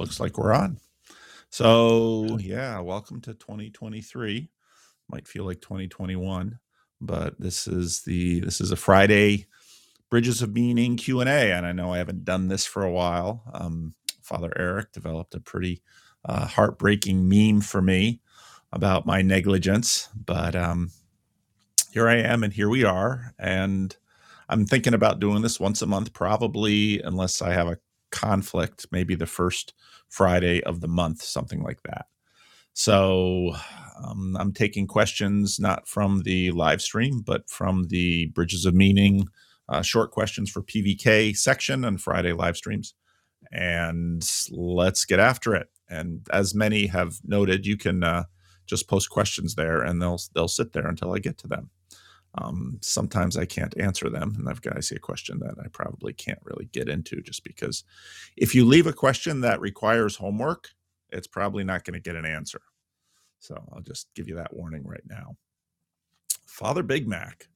looks like we're on. So, yeah, welcome to 2023. Might feel like 2021, but this is the this is a Friday Bridges of Meaning Q&A and I know I haven't done this for a while. Um, Father Eric developed a pretty uh, heartbreaking meme for me about my negligence, but um, here I am and here we are and I'm thinking about doing this once a month probably unless I have a conflict, maybe the first Friday of the month, something like that. So um, I'm taking questions not from the live stream, but from the Bridges of Meaning uh, short questions for PVK section on Friday live streams. And let's get after it. And as many have noted, you can uh, just post questions there, and they'll they'll sit there until I get to them. Um, sometimes I can't answer them, and I've got I see a question that I probably can't really get into just because if you leave a question that requires homework, it's probably not going to get an answer. So I'll just give you that warning right now. Father Big Mac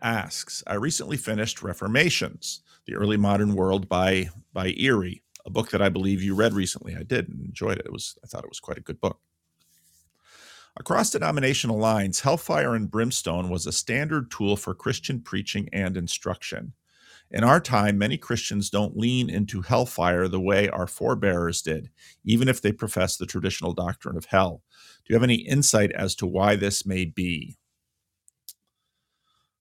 asks, I recently finished Reformations, the early modern world by by Eire, a book that I believe you read recently. I did and enjoyed it. It was I thought it was quite a good book. Across denominational lines, hellfire and brimstone was a standard tool for Christian preaching and instruction. In our time, many Christians don't lean into hellfire the way our forebears did, even if they profess the traditional doctrine of hell. Do you have any insight as to why this may be?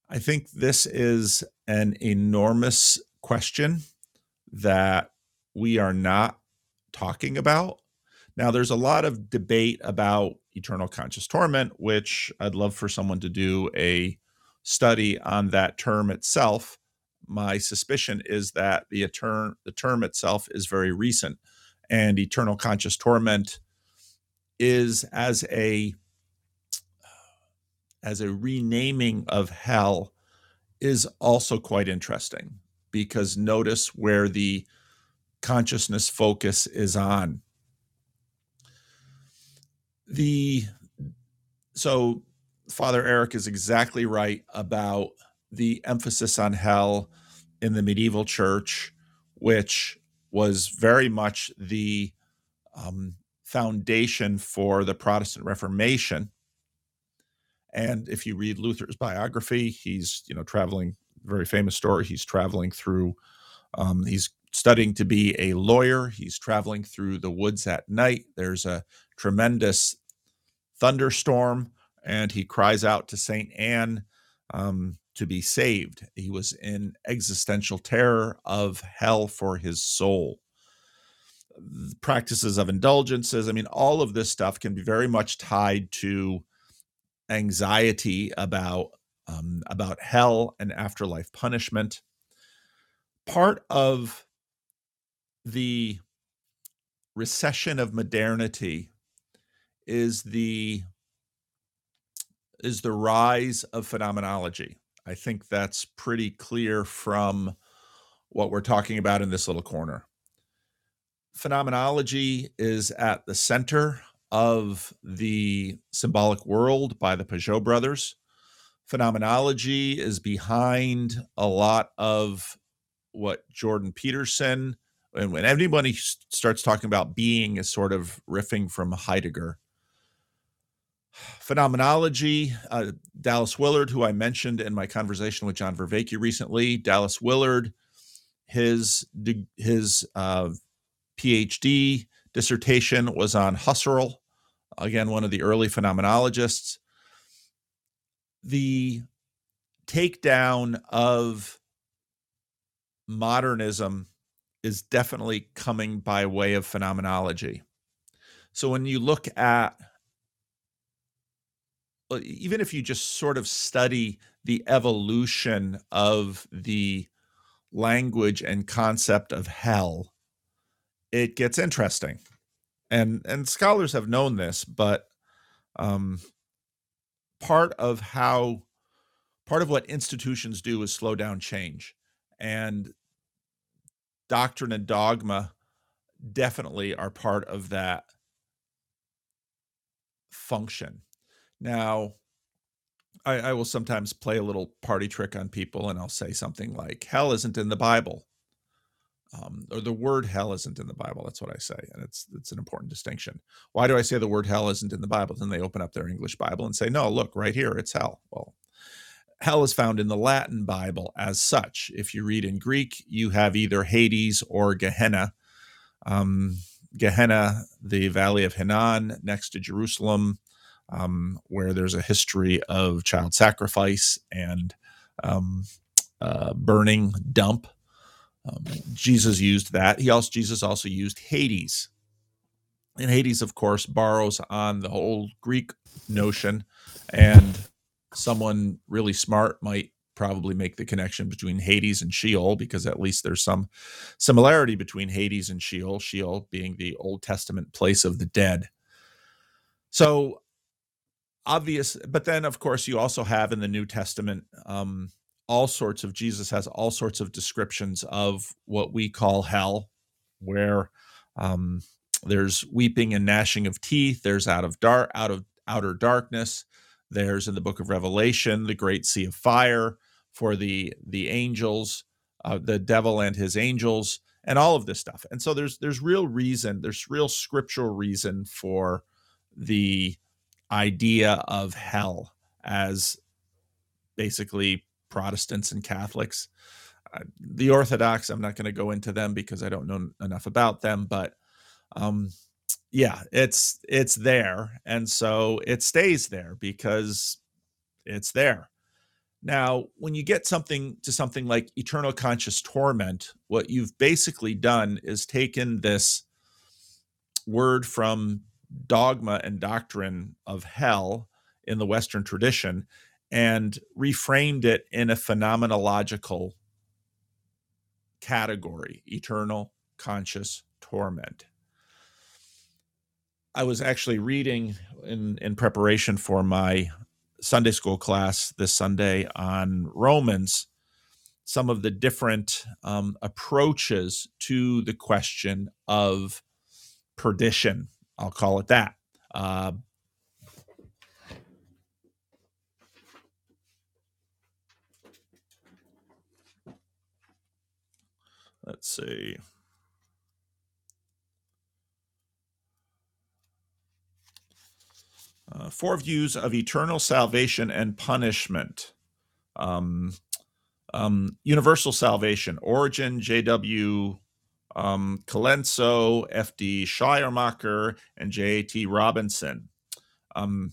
I think this is an enormous question that we are not talking about. Now, there's a lot of debate about eternal conscious torment, which I'd love for someone to do a study on that term itself. My suspicion is that the, etern- the term itself is very recent, and eternal conscious torment is as a as a renaming of hell is also quite interesting because notice where the consciousness focus is on the so father eric is exactly right about the emphasis on hell in the medieval church which was very much the um, foundation for the protestant reformation. And if you read luther's biography he's you know traveling very famous story. He's traveling through um, he's studying to be a lawyer. He's traveling through the woods at night. There's a tremendous thunderstorm, and he cries out to Saint Anne um, to be saved. He was in existential terror of hell for his soul. Practices of indulgences, I mean, all of this stuff can be very much tied to anxiety about um, about hell and afterlife punishment. Part of the recession of modernity is the is the rise of phenomenology. I think that's pretty clear from what we're talking about in this little corner. Phenomenology is at the center of the symbolic world by the Pageau brothers. Phenomenology is behind a lot of what Jordan Peterson and when anybody starts talking about being is sort of riffing from Heidegger phenomenology. Uh, Dallas Willard, who I mentioned in my conversation with John Vervaeke recently, Dallas Willard, his his uh, PhD dissertation was on Husserl, again one of the early phenomenologists. The takedown of modernism is definitely coming by way of phenomenology. So when you look at even if you just sort of study the evolution of the language and concept of hell, it gets interesting. And and scholars have known this, but um, part of how part of what institutions do is slow down change, and doctrine and dogma definitely are part of that function now, I, I will sometimes play a little party trick on people and I'll say something like, hell isn't in the Bible. um, or the word hell isn't in the Bible. That's what I say, and it's it's an important distinction. Why do I say the word hell isn't in the Bible? Then they open up their English Bible and say, "No, look right here, it's hell." Well, hell is found in the Latin Bible as such. If you read in Greek, you have either Hades or Gehenna. Um, Gehenna, the valley of Hinnom, next to Jerusalem, um, where there's a history of child sacrifice and um, uh, burning dump. Um, Jesus used that. He also Jesus also used Hades, and Hades, of course, borrows on the whole Greek notion, and someone really smart might probably make the connection between Hades and Sheol because at least there's some similarity between Hades and Sheol, Sheol being the Old Testament place of the dead. So obvious, but then of course you also have in the New Testament um, all sorts of Jesus has all sorts of descriptions of what we call hell, where um, there's weeping and gnashing of teeth. There's out of dark, out of outer darkness. There's in the book of Revelation the great sea of fire for the the angels, uh, the devil and his angels, and all of this stuff. And so there's there's real reason, there's real scriptural reason for the idea of hell as basically Protestants and Catholics. Uh, the Orthodox, I'm not going to go into them because I don't know enough about them, but um, yeah, it's it's there, and so it stays there because it's there. Now, when you get something to something like eternal conscious torment, what you've basically done is taken this word from dogma and doctrine of hell in the Western tradition and reframed it in a phenomenological category eternal conscious torment. I was actually reading in, in preparation for my Sunday school class this Sunday on Romans some of the different um, approaches to the question of perdition. I'll call it that. Uh, let's see. Uh, four views of eternal salvation and punishment. Um, um, universal salvation, Origen, J.W. Um, Colenso, F.D. Schleiermacher, and J.T. Robinson. Um,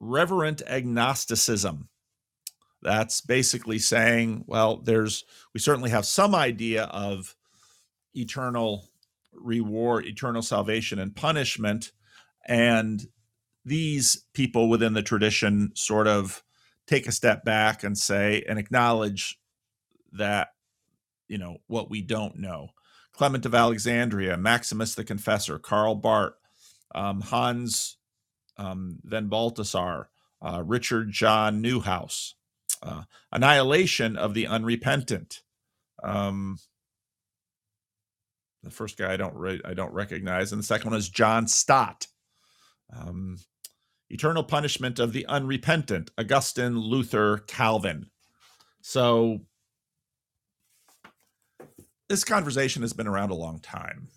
reverent agnosticism. That's basically saying, well, there's, we certainly have some idea of eternal reward, eternal salvation and punishment and these people within the tradition sort of take a step back and say and acknowledge that you know what we don't know. Clement of alexandria maximus the confessor karl barth um, hans um, van balthasar uh, richard john neuhaus uh, annihilation of the unrepentant. Um, the first guy i don't re- i don't recognize and the second one is john stott. Um, eternal punishment of the unrepentant, Augustine, Luther, Calvin. So this conversation has been around a long time.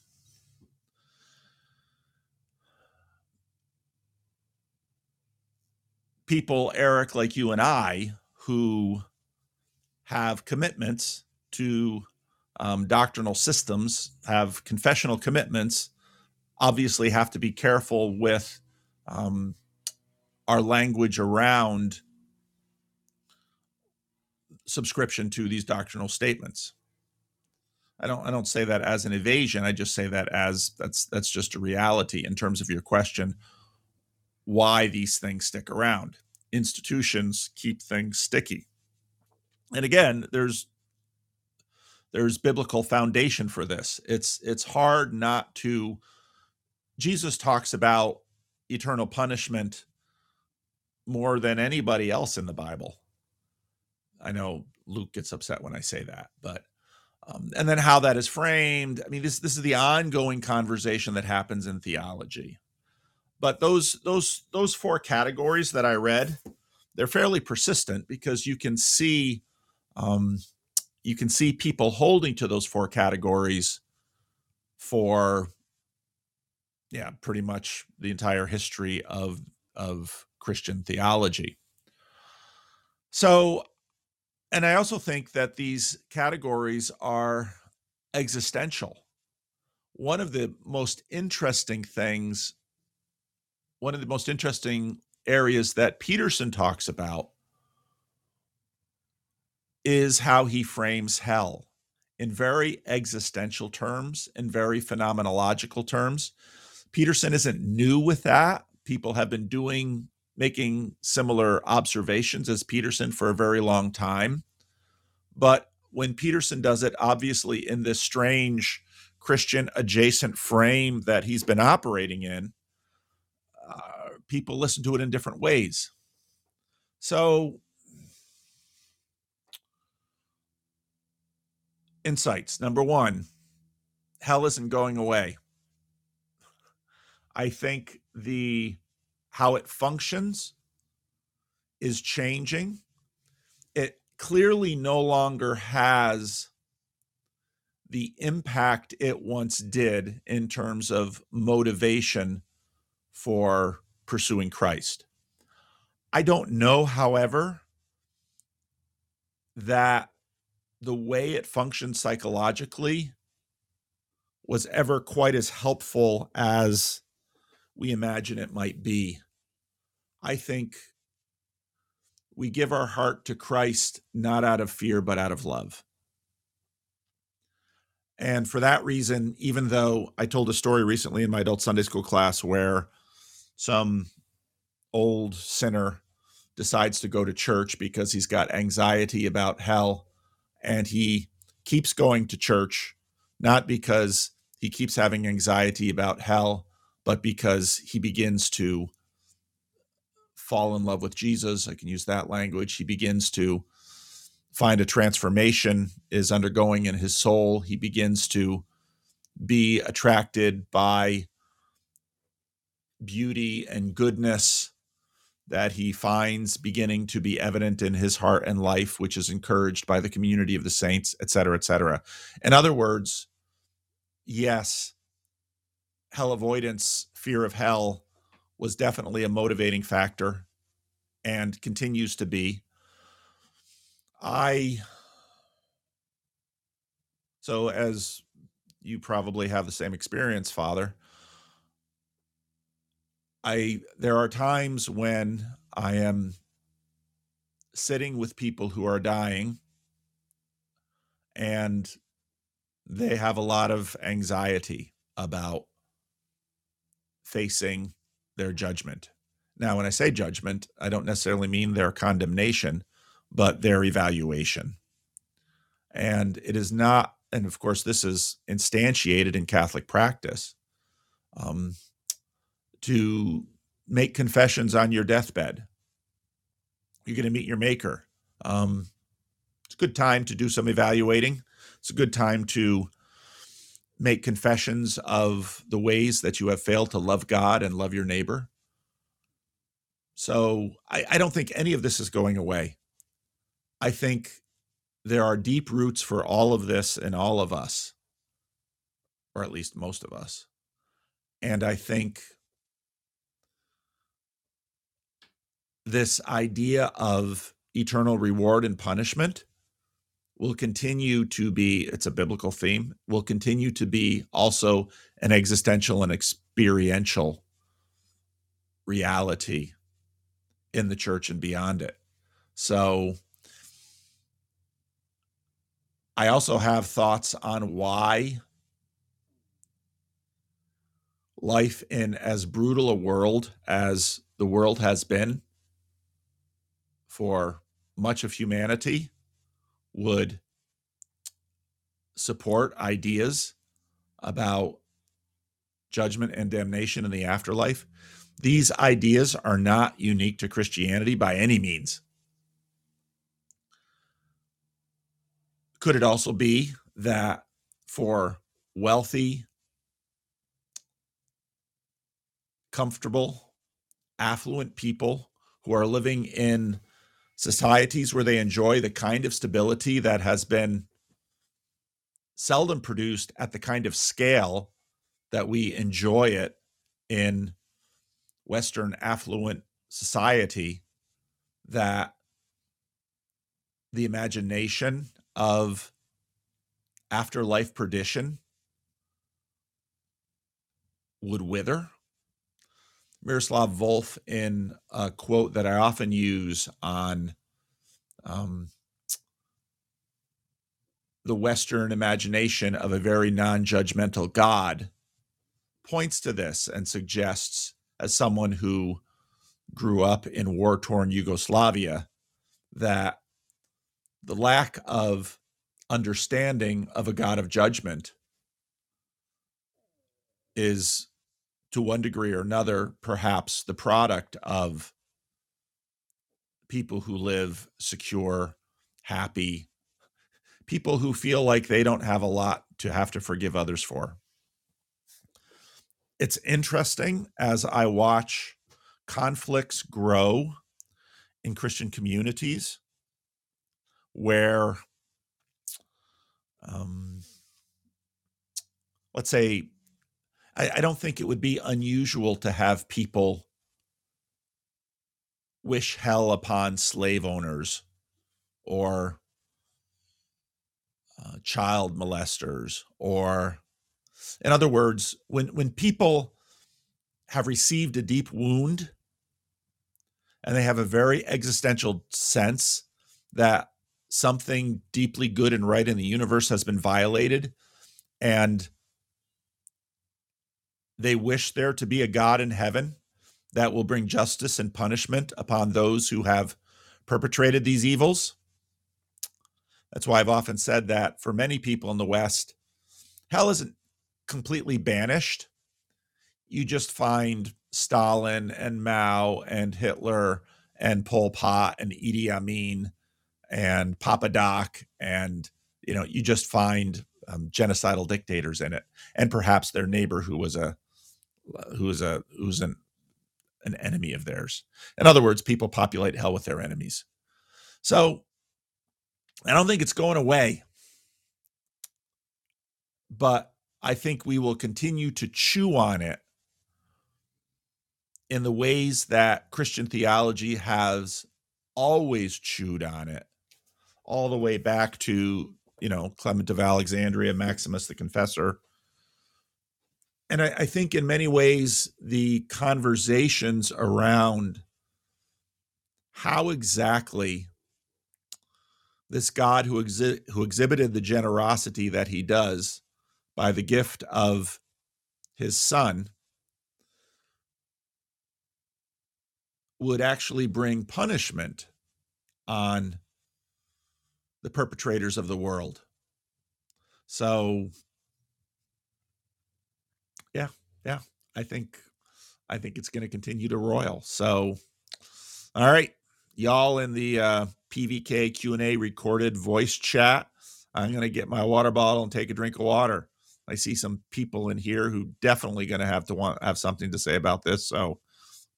People, Eric, like you and I, who have commitments to um, doctrinal systems, have confessional commitments, obviously have to be careful with um, our language around subscription to these doctrinal statements. I don't I don't say that as an evasion. I just say that as that's that's just a reality in terms of your question why these things stick around. Institutions keep things sticky. And again, there's there's biblical foundation for this. It's it's hard not to Jesus talks about eternal punishment more than anybody else in the Bible. I know Luke gets upset when I say that, but um, and then how that is framed. I mean, this this is the ongoing conversation that happens in theology. But those those those four categories that I read, they're fairly persistent because you can see um, you can see people holding to those four categories for yeah, pretty much the entire history of of Christian theology. So, and I also think that these categories are existential. One of the most interesting things, one of the most interesting areas that Peterson talks about is how he frames hell in very existential terms, in very phenomenological terms. Peterson isn't new with that. People have been doing, making similar observations as Peterson for a very long time. But when Peterson does it, obviously in this strange Christian adjacent frame that he's been operating in, uh, people listen to it in different ways. So, insights. Number one, hell isn't going away. I think the how it functions is changing. It clearly no longer has the impact it once did in terms of motivation for pursuing Christ. I don't know, however, that the way it functions psychologically was ever quite as helpful as we imagine it might be. I think we give our heart to Christ not out of fear, but out of love. And for that reason, even though I told a story recently in my adult Sunday school class where some old sinner decides to go to church because he's got anxiety about hell and he keeps going to church, not because he keeps having anxiety about hell, but because he begins to fall in love with Jesus, I can use that language. He begins to find a transformation is undergoing in his soul. He begins to be attracted by beauty and goodness that he finds beginning to be evident in his heart and life, which is encouraged by the community of the saints, et cetera, et cetera. In other words, yes, hell avoidance, fear of hell, was definitely a motivating factor and continues to be. I, so as you probably have the same experience, Father, I, there are times when I am sitting with people who are dying and they have a lot of anxiety about facing their judgment. Now, when I say judgment, I don't necessarily mean their condemnation, but their evaluation. And it is not, and of course, this is instantiated in Catholic practice, um, to make confessions on your deathbed. You're going to meet your Maker. Um, it's a good time to do some evaluating. It's a good time to make confessions of the ways that you have failed to love God and love your neighbor. So I, I, don't think any of this is going away. I think there are deep roots for all of this in all of us, or at least most of us. And I think this idea of eternal reward and punishment will continue to be it's a biblical theme will continue to be also an existential and experiential reality in the church and beyond it. So i also have thoughts on why life in as brutal a world as the world has been for much of humanity would support ideas about judgment and damnation in the afterlife. These ideas are not unique to Christianity by any means. Could it also be that for wealthy, comfortable, affluent people who are living in societies where they enjoy the kind of stability that has been seldom produced at the kind of scale that we enjoy it in Western affluent society that the imagination of afterlife perdition would wither. Miroslav Volf, in a quote that I often use on um, the Western imagination of a very non judgmental God, points to this and suggests, as someone who grew up in war torn Yugoslavia, that the lack of understanding of a God of judgment is, to one degree or another, perhaps the product of people who live secure, happy, people who feel like they don't have a lot to have to forgive others for. It's interesting as I watch conflicts grow in Christian communities where, um, let's say, I, I don't think it would be unusual to have people wish hell upon slave owners or uh, child molesters or in other words when when people have received a deep wound and they have a very existential sense that something deeply good and right in the universe has been violated and they wish there to be a God in heaven that will bring justice and punishment upon those who have perpetrated these evils. That's why I've often said that for many people in the West, hell isn't completely banished. You just find Stalin and Mao and Hitler and Pol Pot and Idi Amin and Papa Doc and you know you just find um, genocidal dictators in it and perhaps their neighbor who was a who was a who's an an enemy of theirs. In other words, people populate hell with their enemies. So I don't think it's going away. But I think we will continue to chew on it in the ways that Christian theology has always chewed on it, all the way back to, you know, Clement of Alexandria, Maximus the Confessor. And I, I think in many ways, the conversations around how exactly this God who, exi- who exhibited the generosity that he does by the gift of his son would actually bring punishment on the perpetrators of the world. So yeah, I think I think it's going to continue to roil. So all right, y'all in the uh, PVK Q&A recorded voice chat, I'm going to get my water bottle and take a drink of water. I see some people in here who definitely going to have to want have something to say about this. So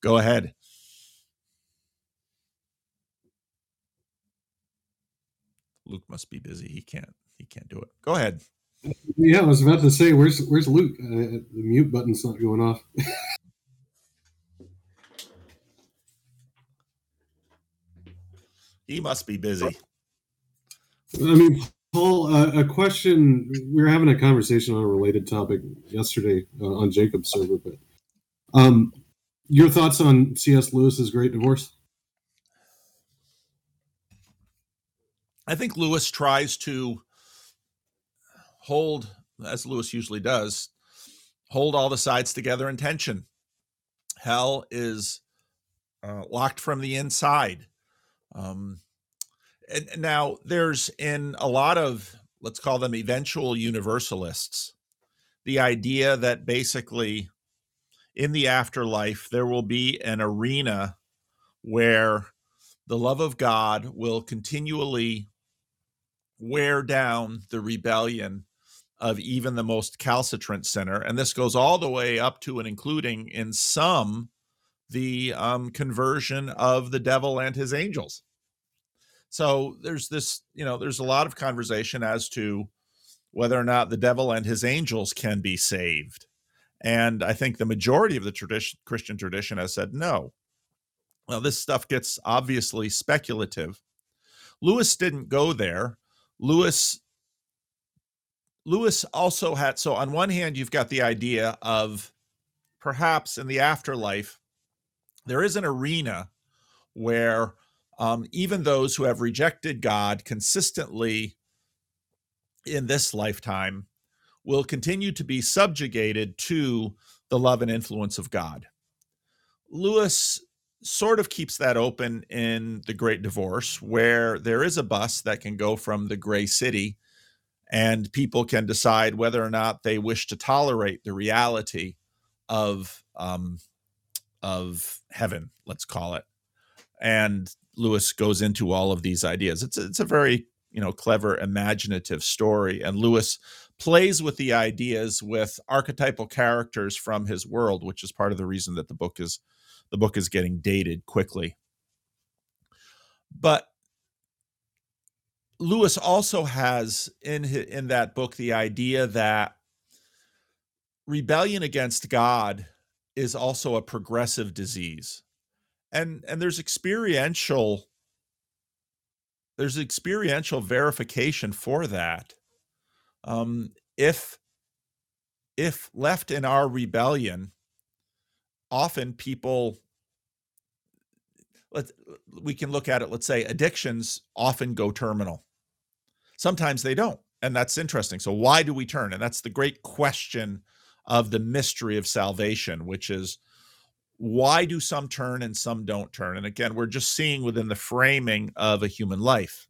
go ahead. Luke must be busy. He can't. He can't do it. Go ahead. Yeah, I was about to say, where's where's Luke? Uh, the mute button's not going off. he must be busy. I mean, Paul, uh, a question. We were having a conversation on a related topic yesterday uh, on Jacob's server, but um, your thoughts on C.S. Lewis's Great Divorce? I think Lewis tries to hold, as Lewis usually does, hold all the sides together in tension. Hell is uh, locked from the inside. Um, and now there's in a lot of let's call them eventual universalists the idea that basically in the afterlife there will be an arena where the love of God will continually wear down the rebellion of even the most calcitrant sinner. And this goes all the way up to and including in some the um, conversion of the devil and his angels. So there's this, you know, there's a lot of conversation as to whether or not the devil and his angels can be saved. And I think the majority of the tradition, Christian tradition has said no. Well, this stuff gets obviously speculative. Lewis didn't go there. Lewis Lewis also had so on one hand you've got the idea of perhaps in the afterlife there is an arena where um, even those who have rejected God consistently in this lifetime will continue to be subjugated to the love and influence of God. Lewis sort of keeps that open in The Great Divorce, where there is a bus that can go from the gray city and people can decide whether or not they wish to tolerate the reality of um, of heaven, let's call it. And Lewis goes into all of these ideas. It's it's a very you know clever, imaginative story, and Lewis plays with the ideas with archetypal characters from his world, which is part of the reason that the book is the book is getting dated quickly. But Lewis also has in in that book the idea that rebellion against God is also a progressive disease. And and there's experiential there's experiential verification for that. Um, if if left in our rebellion, often people let we can look at it let's say addictions often go terminal sometimes they don't and that's interesting. So why do we turn? And that's the great question of the mystery of salvation which is why do some turn and some don't turn? And again we're just seeing within the framing of a human life.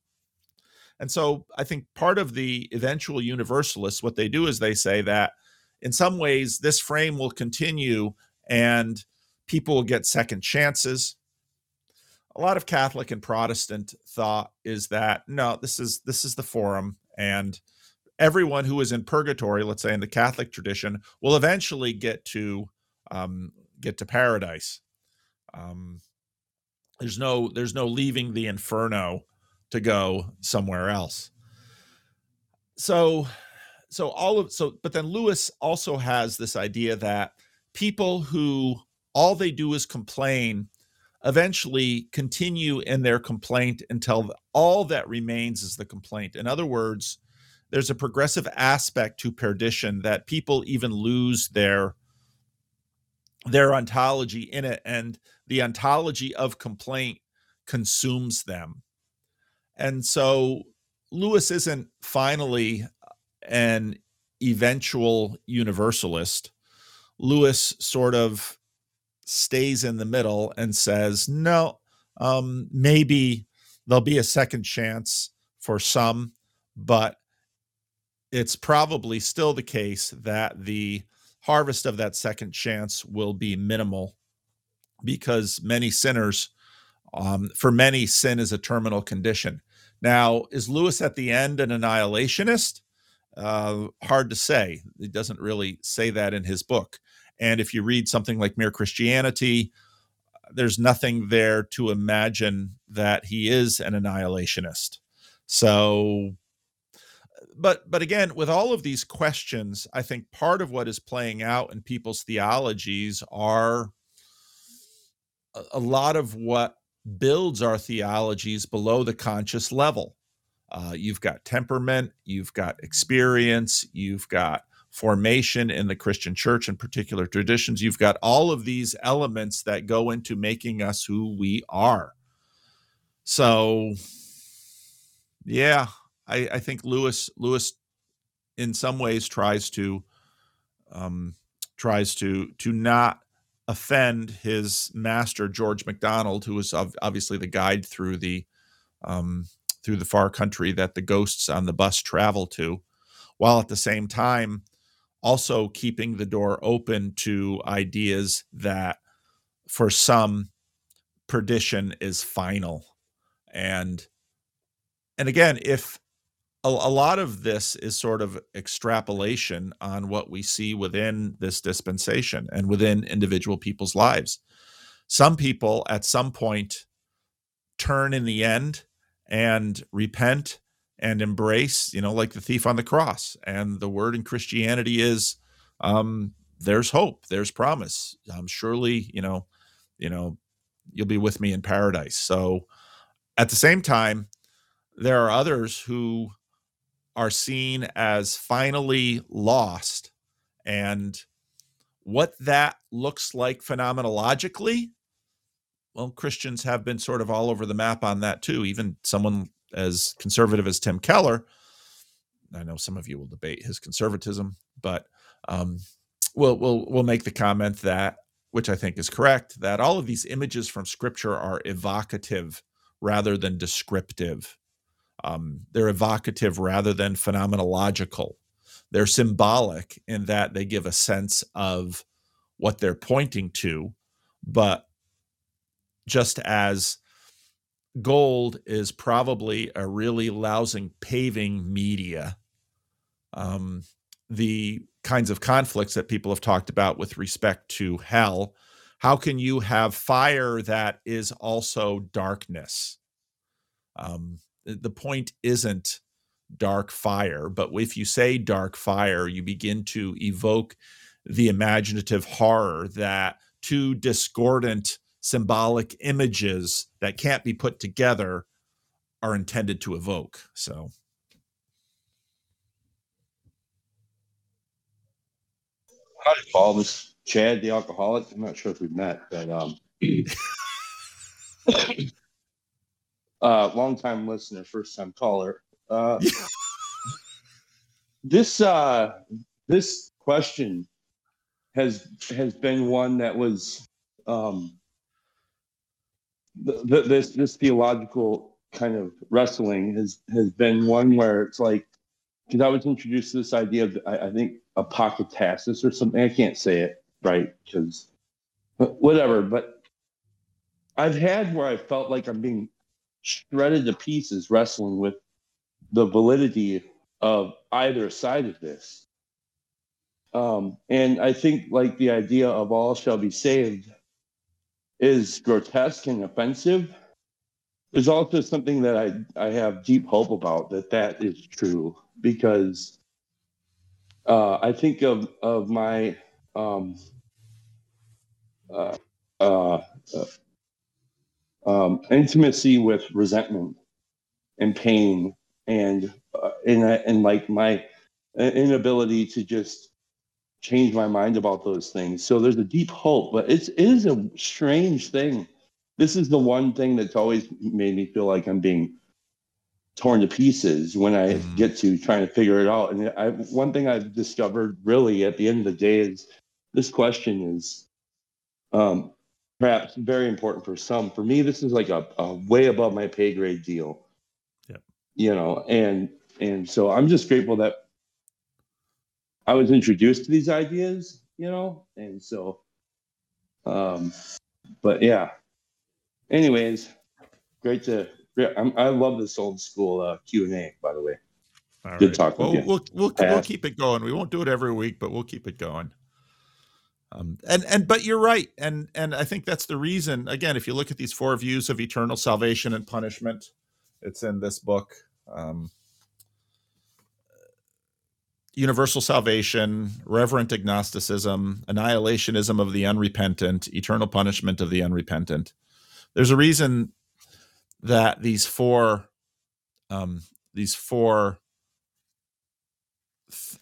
And so i think part of the eventual universalists what they do is they say that in some ways this frame will continue and people will get second chances a lot of catholic and protestant thought is that no this is this is the forum and everyone who is in purgatory let's say in the catholic tradition will eventually get to um, get to paradise. Um, there's no there's no leaving the inferno to go somewhere else. So so all of so but then lewis also has this idea that people who all they do is complain eventually continue in their complaint until all that remains is the complaint. In other words, there's a progressive aspect to perdition that people even lose their their ontology in it and the ontology of complaint consumes them. And so Lewis isn't finally an eventual universalist Lewis sort of stays in the middle and says, no, um, maybe there'll be a second chance for some, but it's probably still the case that the harvest of that second chance will be minimal because many sinners, um, for many, sin is a terminal condition. Now, is Lewis at the end an annihilationist? Uh, hard to say. He doesn't really say that in his book. And if you read something like Mere Christianity, there's nothing there to imagine that he is an annihilationist. So, but but again, with all of these questions, I think part of what is playing out in people's theologies are a, a lot of what builds our theologies below the conscious level. Uh, you've got temperament, you've got experience, you've got formation in the Christian church and particular traditions. You've got all of these elements that go into making us who we are. So, yeah, I, I think Lewis Lewis in some ways tries to um, tries to to not offend his master George MacDonald, who was obviously the guide through the um, through the far country that the ghosts on the bus travel to, while at the same time also keeping the door open to ideas that for some perdition is final. And and again if a, a, lot of this is sort of extrapolation on what we see within this dispensation and within individual people's lives some people at some point turn in the end and repent and embrace, you know, like the thief on the cross. And the word in Christianity is um, there's hope, there's promise. Um, surely, you know, you know, you'll be with me in paradise. So at the same time, there are others who are seen as finally lost. And what that looks like phenomenologically, well, Christians have been sort of all over the map on that too. Even someone as conservative as Tim Keller, I know some of you will debate his conservatism, but um, we'll we'll we'll make the comment that, which I think is correct, that all of these images from Scripture are evocative rather than descriptive. Um, they're evocative rather than phenomenological. They're symbolic in that they give a sense of what they're pointing to, but just as gold is probably a really lousing paving media. Um, the kinds of conflicts that people have talked about with respect to hell. How can you have fire that is also darkness? Um, the point isn't dark fire, but if you say dark fire, you begin to evoke the imaginative horror that two discordant symbolic images that can't be put together are intended to evoke. So. Hi, Paul. This Chad, the alcoholic. I'm not sure if we've met, but um, uh, long time listener, first time caller. Uh, this uh, this question has has been one that was um, the, the, this this theological kind of wrestling has has been one where it's like because I was introduced to this idea of I, I think apokatasis or something. I can't say it right because whatever. But I've had where I felt like I'm being shredded to pieces wrestling with the validity of either side of this. Um, and I think like the idea of all shall be saved is grotesque and offensive. There's also something that I, I have deep hope about that that is true because uh, I think of of my um, uh, uh, um, intimacy with resentment and pain and uh, and and like my inability to just change my mind about those things. So there's a deep hope, but it's, it is a strange thing. This is the one thing that's always made me feel like I'm being torn to pieces when I mm-hmm. get to trying to figure it out. And I, one thing I've discovered really at the end of the day is this question is um, perhaps very important for some. For me, this is like a, a way above my pay grade deal. Yep. You know, and and so I'm just grateful that I was introduced to these ideas, you know, and so, um, but yeah. Anyways, great to. I'm, i love this old school uh, Q and A. By the way, All good right. talk. Well, we'll we'll, we'll keep it going. We won't do it every week, but we'll keep it going. Um, and and but you're right, and and I think that's the reason. Again, if you look at these four views of eternal salvation and punishment, it's in this book. Um, universal salvation, reverent agnosticism, annihilationism of the unrepentant, eternal punishment of the unrepentant. There's a reason that these four um, these four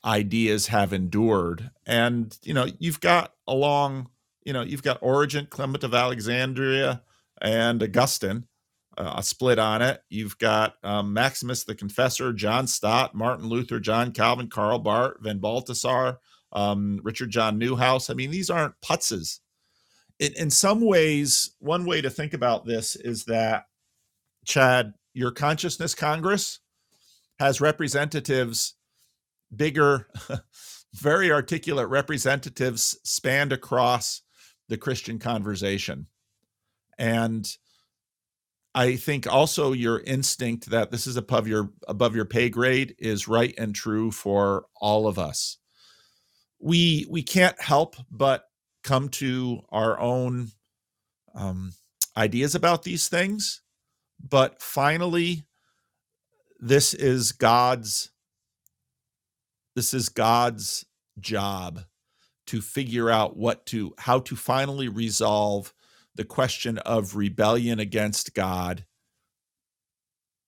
ideas have endured, and you know you've got along you know you've got Origen, Clement of Alexandria, and Augustine a split on it. You've got um, Maximus the Confessor, John Stott, Martin Luther, John Calvin, Karl Barth, Van Balthasar, um, Richard John Neuhaus. I mean, these aren't putzes. In some ways, one way to think about this is that, Chad, your Consciousness Congress has representatives bigger, very articulate representatives spanned across the Christian conversation. And I think also your instinct that this is above your above your pay grade is right and true for all of us. We we can't help but come to our own um, ideas about these things, but finally, this is God's this is God's job to figure out what to how to finally resolve the question of rebellion against God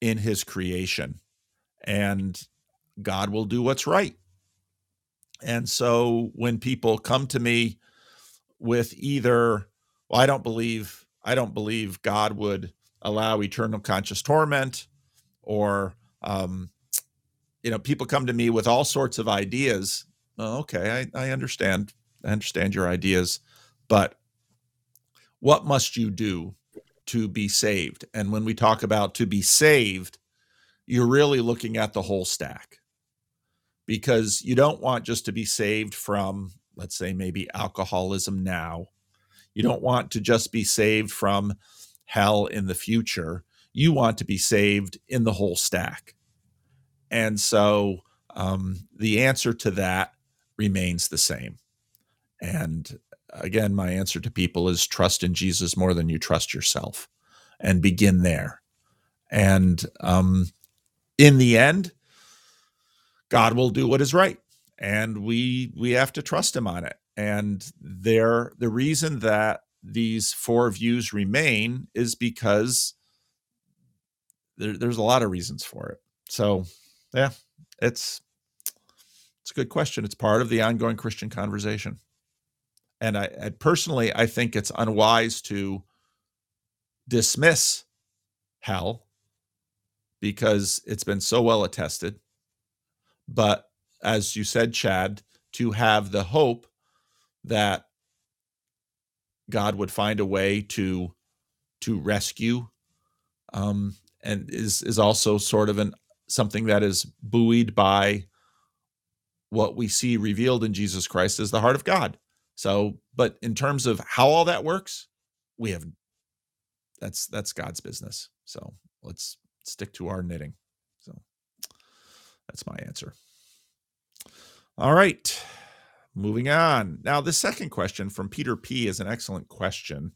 in his creation. And God will do what's right. And so when people come to me with either, well, I don't believe, I don't believe God would allow eternal conscious torment, or, um, you know, people come to me with all sorts of ideas. Okay, I, I understand. I understand your ideas, but what must you do to be saved? And when we talk about to be saved, you're really looking at the whole stack because you don't want just to be saved from, let's say, maybe alcoholism now. You don't want to just be saved from hell in the future. You want to be saved in the whole stack. And so um, the answer to that remains the same. And again, my answer to people is trust in Jesus more than you trust yourself and begin there. And um, in the end, God will do what is right. And we we have to trust him on it. And there the reason that these four views remain is because there, there's a lot of reasons for it. So yeah, it's it's a good question. It's part of the ongoing Christian conversation and I, I personally I think it's unwise to dismiss hell because it's been so well attested. But as you said, Chad, to have the hope that God would find a way to to rescue, um, and is is also sort of an something that is buoyed by what we see revealed in Jesus Christ as the heart of God. So, but in terms of how all that works, we have that's that's God's business. So let's stick to our knitting. So that's my answer. All right. Moving on. Now, the second question from Peter P is an excellent question.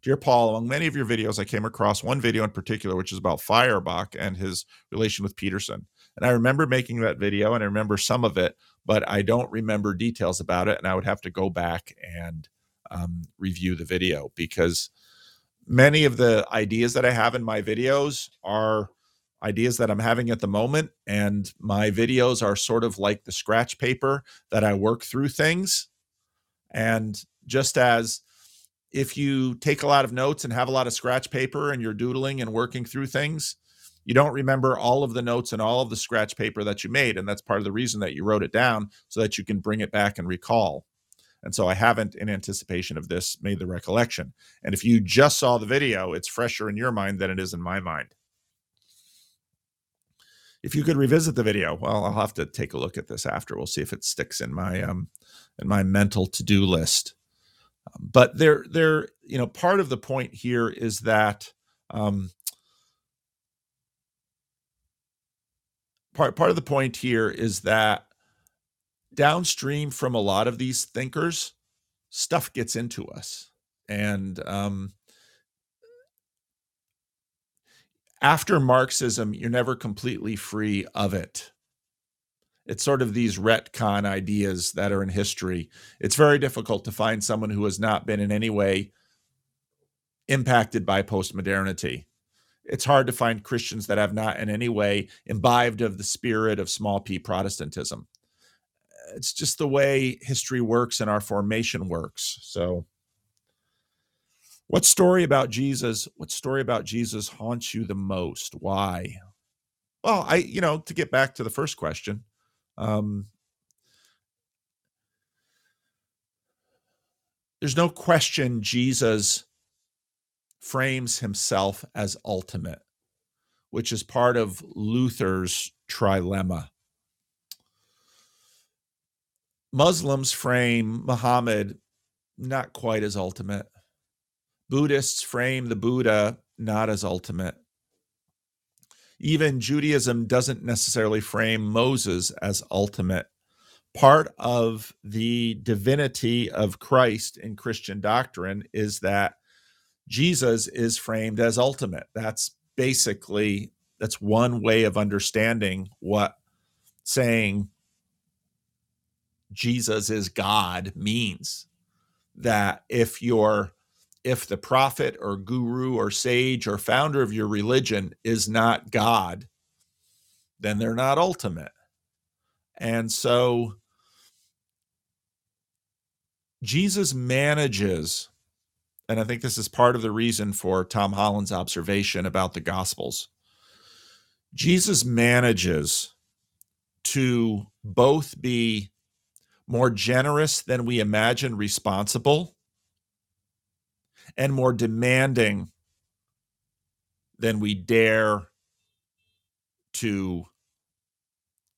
Dear Paul, among many of your videos, I came across one video in particular, which is about Feuerbach and his relation with Peterson. And I remember making that video and I remember some of it, but I don't remember details about it. And I would have to go back and um, review the video because many of the ideas that I have in my videos are ideas that I'm having at the moment. And my videos are sort of like the scratch paper that I work through things. And just as if you take a lot of notes and have a lot of scratch paper and you're doodling and working through things, you don't remember all of the notes and all of the scratch paper that you made. And that's part of the reason that you wrote it down so that you can bring it back and recall. And so I haven't, in anticipation of this, made the recollection. And if you just saw the video, it's fresher in your mind than it is in my mind. If you could revisit the video, well, I'll have to take a look at this after. We'll see if it sticks in my um, in my mental to do list. But there, there, you know, part of the point here is that um, part part of the point here is that downstream from a lot of these thinkers, stuff gets into us, and um, after Marxism, you're never completely free of it. It's sort of these retcon ideas that are in history. It's very difficult to find someone who has not been in any way impacted by postmodernity it's hard to find Christians that have not in any way imbibed of the spirit of small p Protestantism. It's just the way history works and our formation works. So, what story about Jesus? What story about Jesus haunts you the most? Why? Well, I, you know, to get back to the first question, um, there's no question Jesus frames himself as ultimate, which is part of Lewis's trilemma. Muslims frame Muhammad not quite as ultimate. Buddhists frame the Buddha not as ultimate. Even Judaism doesn't necessarily frame Moses as ultimate. Part of the divinity of Christ in Christian doctrine is that Jesus is framed as ultimate. That's basically that's one way of understanding what saying Jesus is God means. That if you're if the prophet or guru or sage or founder of your religion is not God, then they're not ultimate. And so Jesus manages, and I think this is part of the reason for Tom Holland's observation about the Gospels. Jesus manages to both be more generous than we imagine responsible and more demanding than we dare to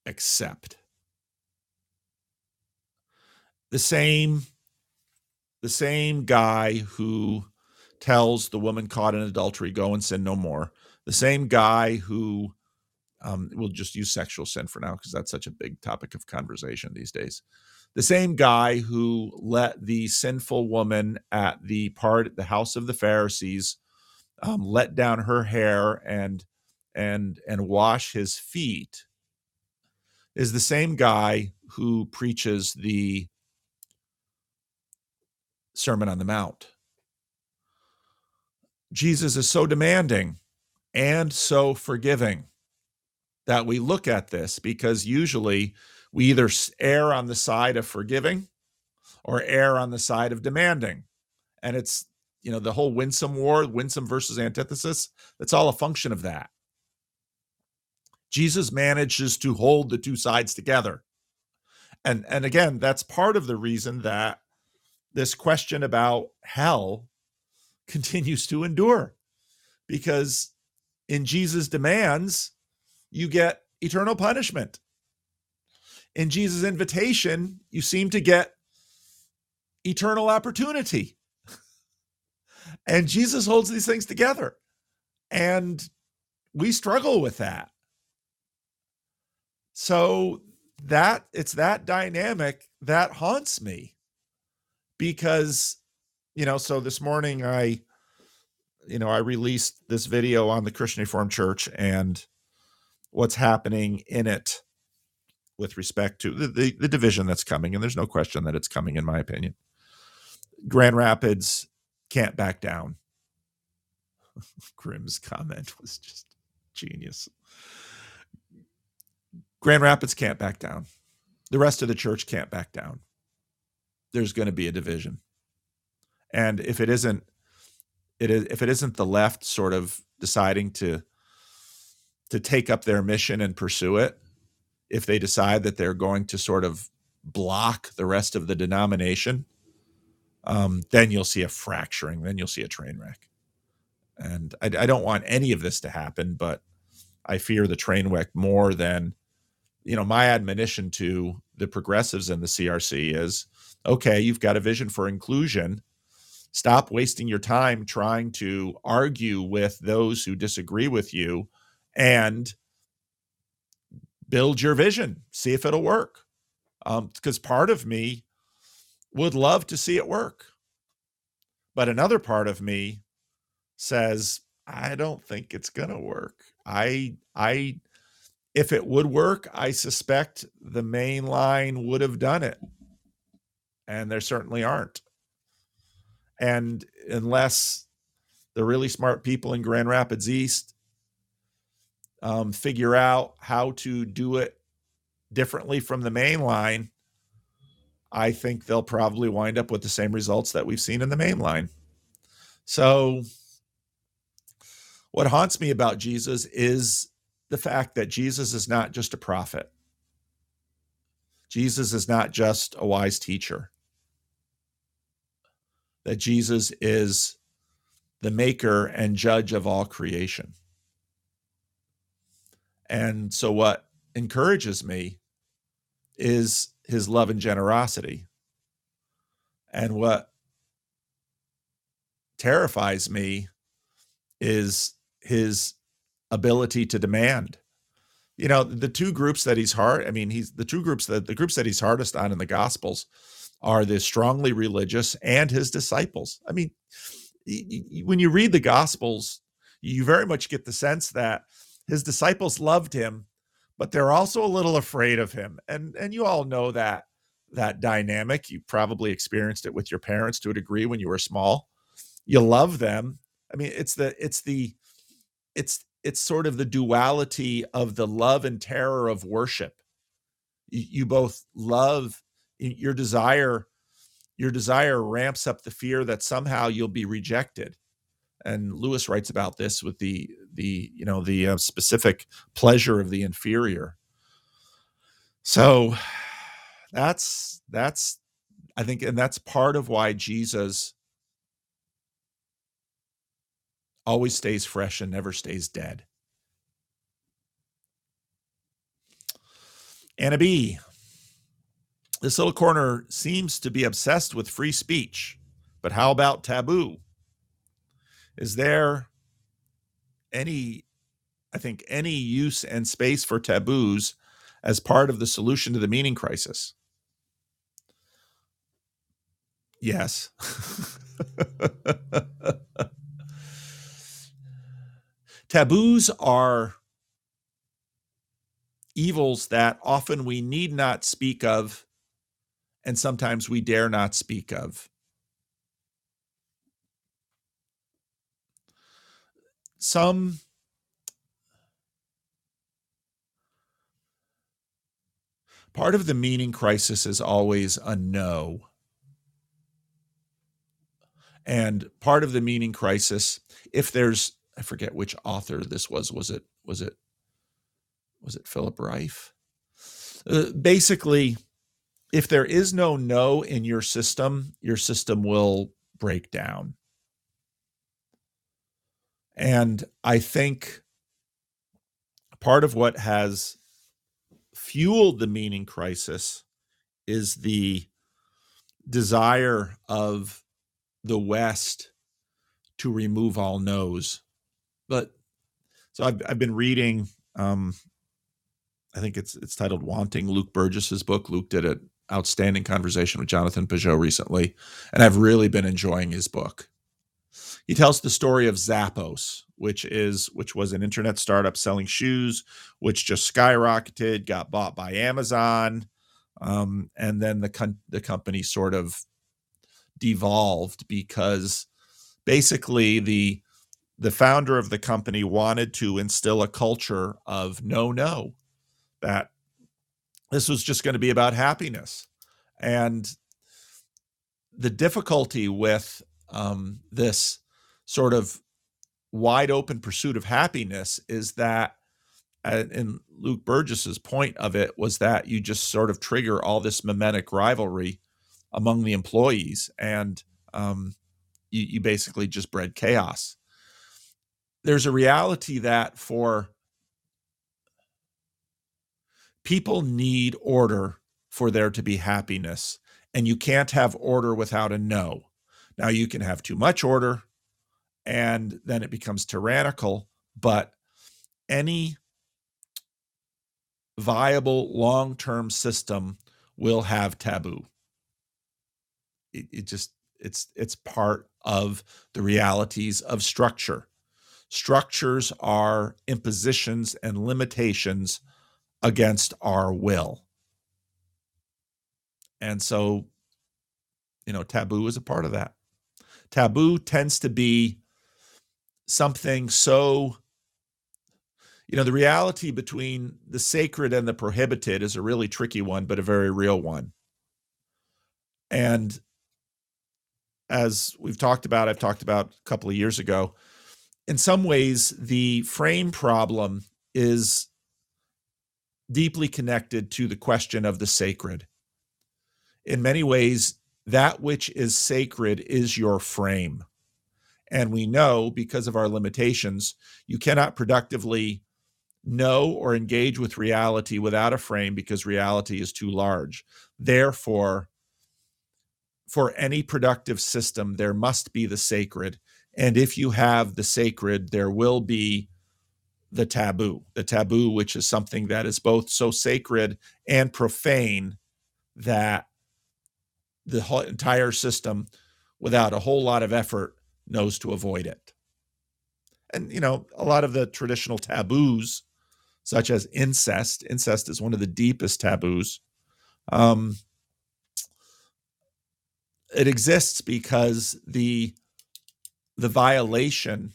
accept. The same the same guy who tells the woman caught in adultery go and sin no more. The same guy who um, we'll just use sexual sin for now because that's such a big topic of conversation these days. The same guy who let the sinful woman at the part at the house of the Pharisees um, let down her hair and and and wash his feet is the same guy who preaches the Sermon on the Mount. Jesus is so demanding and so forgiving that we look at this because usually we either err on the side of forgiving or err on the side of demanding. And it's, you know, the whole winsome war, winsome versus antithesis, that's all a function of that. Jesus manages to hold the two sides together. And and again, that's part of the reason that this question about hell continues to endure. Because in Jesus' demands, you get eternal punishment in Jesus' invitation, you seem to get eternal opportunity. and Jesus holds these things together. And we struggle with that. So that it's that dynamic that haunts me because you know so this morning i you know i released this video on the christian reformed church and what's happening in it with respect to the, the, the division that's coming, and there's no question that it's coming, in my opinion. Grand Rapids can't back down. Grimm's comment was just genius. Grand Rapids can't back down. The rest of the church can't back down. There's going to be a division. And if it isn't it is if it isn't the left sort of deciding to to take up their mission and pursue it, if they decide that they're going to sort of block the rest of the denomination, um, then you'll see a fracturing. Then you'll see a train wreck. And I, I don't want any of this to happen, but I fear the train wreck more than, you know, my admonition to the progressives in the CRC is okay, you've got a vision for inclusion. Stop wasting your time trying to argue with those who disagree with you and build your vision, see if it'll work. Because um, part of me would love to see it work. But another part of me says, I don't think it's going to work. I, I, if it would work, I suspect the main line would have done it. And there certainly aren't. And unless the really smart people in Grand Rapids East um, figure out how to do it differently from the main line, I think they'll probably wind up with the same results that we've seen in the main line. So, what haunts me about Jesus is the fact that Jesus is not just a prophet. Jesus is not just a wise teacher. That Jesus is the maker and judge of all creation. And so, what encourages me is his love and generosity. And what terrifies me is his ability to demand. You know, the two groups that he's hard, I mean, he's the two groups that the groups that he's hardest on in the gospels are the strongly religious and his disciples. I mean, when you read the gospels, you very much get the sense that his disciples loved him, but they're also a little afraid of him. And and you all know that that dynamic. You probably experienced it with your parents to a degree when you were small. You love them. I mean, it's the it's the it's it's sort of the duality of the love and terror of worship. You, you both love your desire your desire ramps up the fear that somehow you'll be rejected. And lewis writes about this with the the you know the uh, specific pleasure of the inferior. So that's that's i think and that's part of why jesus always stays fresh and never stays dead. Anna b this little corner seems to be obsessed with free speech, but how about taboo? Is there any, I think, any use and space for taboos as part of the solution to the meaning crisis? Yes. Taboos are evils that often we need not speak of and sometimes we dare not speak of. Some part of the meaning crisis is always a no. And part of the meaning crisis, if there's, I forget which author this was, was it, was it, was it Philip Rieff? Uh, basically, if there is no no in your system, your system will break down. And I think part of what has fueled the meaning crisis is the desire of the West to remove all no's. But so I've, I've been reading, um, I think it's it's titled "Wanting." Luke Burgis's book. Luke did it outstanding conversation with Jonathan Pageau recently, and I've really been enjoying his book. He tells the story of Zappos, which is which was an internet startup selling shoes, which just skyrocketed, got bought by Amazon, um, and then the con- the company sort of devolved because basically the the founder of the company wanted to instill a culture of no no that this was just going to be about happiness. And the difficulty with um, this sort of wide open pursuit of happiness is that, and Luke Burgis's point of it was that you just sort of trigger all this mimetic rivalry among the employees, and um, you, you basically just bred chaos. There's a reality that for people need order for there to be happiness, and you can't have order without a no. Now, you can have too much order, and then it becomes tyrannical, but any viable long term system will have taboo. It, it, just it's it's part of the realities of structure. Structures are impositions and limitations against our will. And so, you know, taboo is a part of that. Taboo tends to be something so, you know, the reality between the sacred and the prohibited is a really tricky one, but a very real one. And as we've talked about, I've talked about a couple of years ago, in some ways, the frame problem is deeply connected to the question of the sacred. In many ways, that which is sacred is your frame. And we know because of our limitations, you cannot productively know or engage with reality without a frame because reality is too large. Therefore, for any productive system, there must be the sacred. And if you have the sacred, there will be the taboo, the taboo, which is something that is both so sacred and profane that the whole entire system, without a whole lot of effort, knows to avoid it. and you know a lot of the traditional taboos such as incest incest is one of the deepest taboos um, it exists because the the violation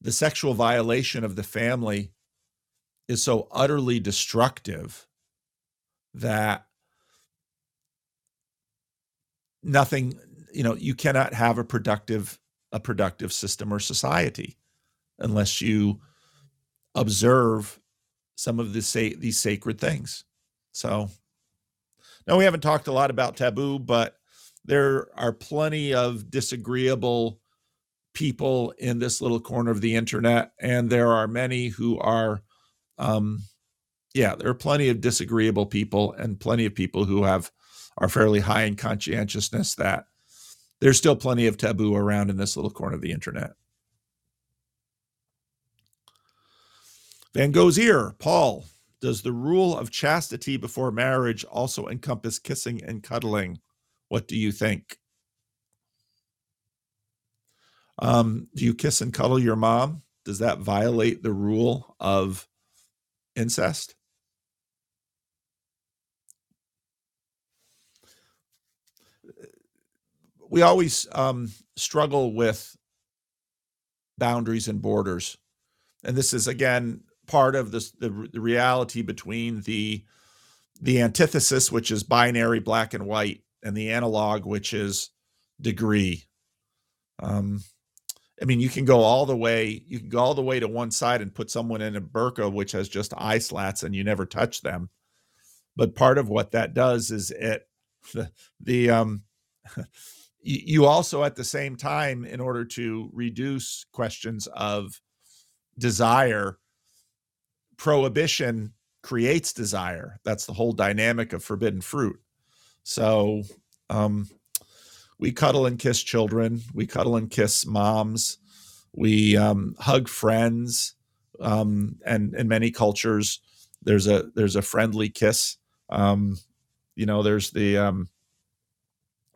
the sexual violation of the family is so utterly destructive that nothing you know you cannot have a productive a productive system or society unless you observe some of say these sacred things. So now we haven't talked a lot about taboo but there are plenty of disagreeable people in this little corner of the internet and there are many who are um yeah there are plenty of disagreeable people and plenty of people who have are fairly high in conscientiousness that there's still plenty of taboo around in this little corner of the internet. Van Gogh's ear, Paul, does the rule of chastity before marriage also encompass kissing and cuddling? What do you think? Um, do you kiss and cuddle your mom? Does that violate the rule of incest? we always um, struggle with boundaries and borders, and this is again part of this the, the reality between the the antithesis, which is binary black and white, and the analog, which is degree. Um, I mean, you can go all the way. You can go all the way to one side and put someone in a burqa, which has just eye slats, and you never touch them. But part of what that does is it the the um you also at the same time in order to reduce questions of desire prohibition creates desire that's the whole dynamic of forbidden fruit so um, we cuddle and kiss children we cuddle and kiss moms we um, hug friends um, and in many cultures there's a there's a friendly kiss um, you know there's the um,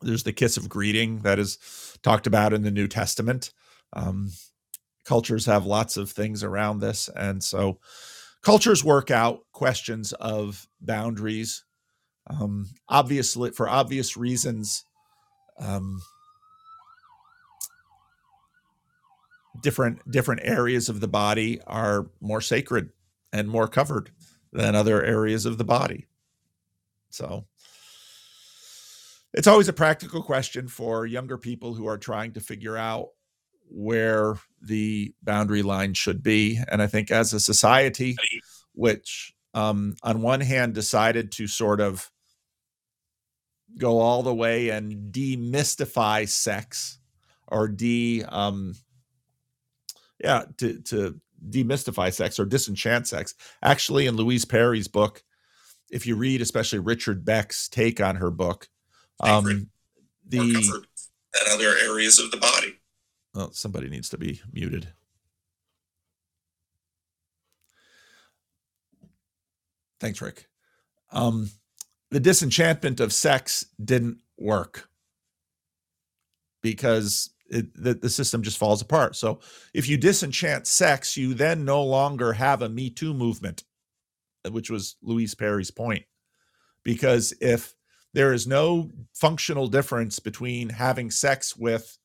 there's the kiss of greeting that is talked about in the New Testament. Um, cultures have lots of things around this. And so cultures work out questions of boundaries. Um, obviously, for obvious reasons, um, different different areas of the body are more sacred and more covered than other areas of the body. So it's always a practical question for younger people who are trying to figure out where the boundary line should be. And I think as a society, which um, on one hand decided to sort of go all the way and demystify sex or de um, yeah to to demystify sex or disenchant sex actually in louise perry's book if you read especially richard beck's take on her book um, the and other areas of the body. Well, somebody needs to be muted. Thanks, Rick. Um, the disenchantment of sex didn't work because it, the, the system just falls apart. So if you disenchant sex, you then no longer have a Me Too movement, which was Louise Perry's point. Because if there is no functional difference between having sex with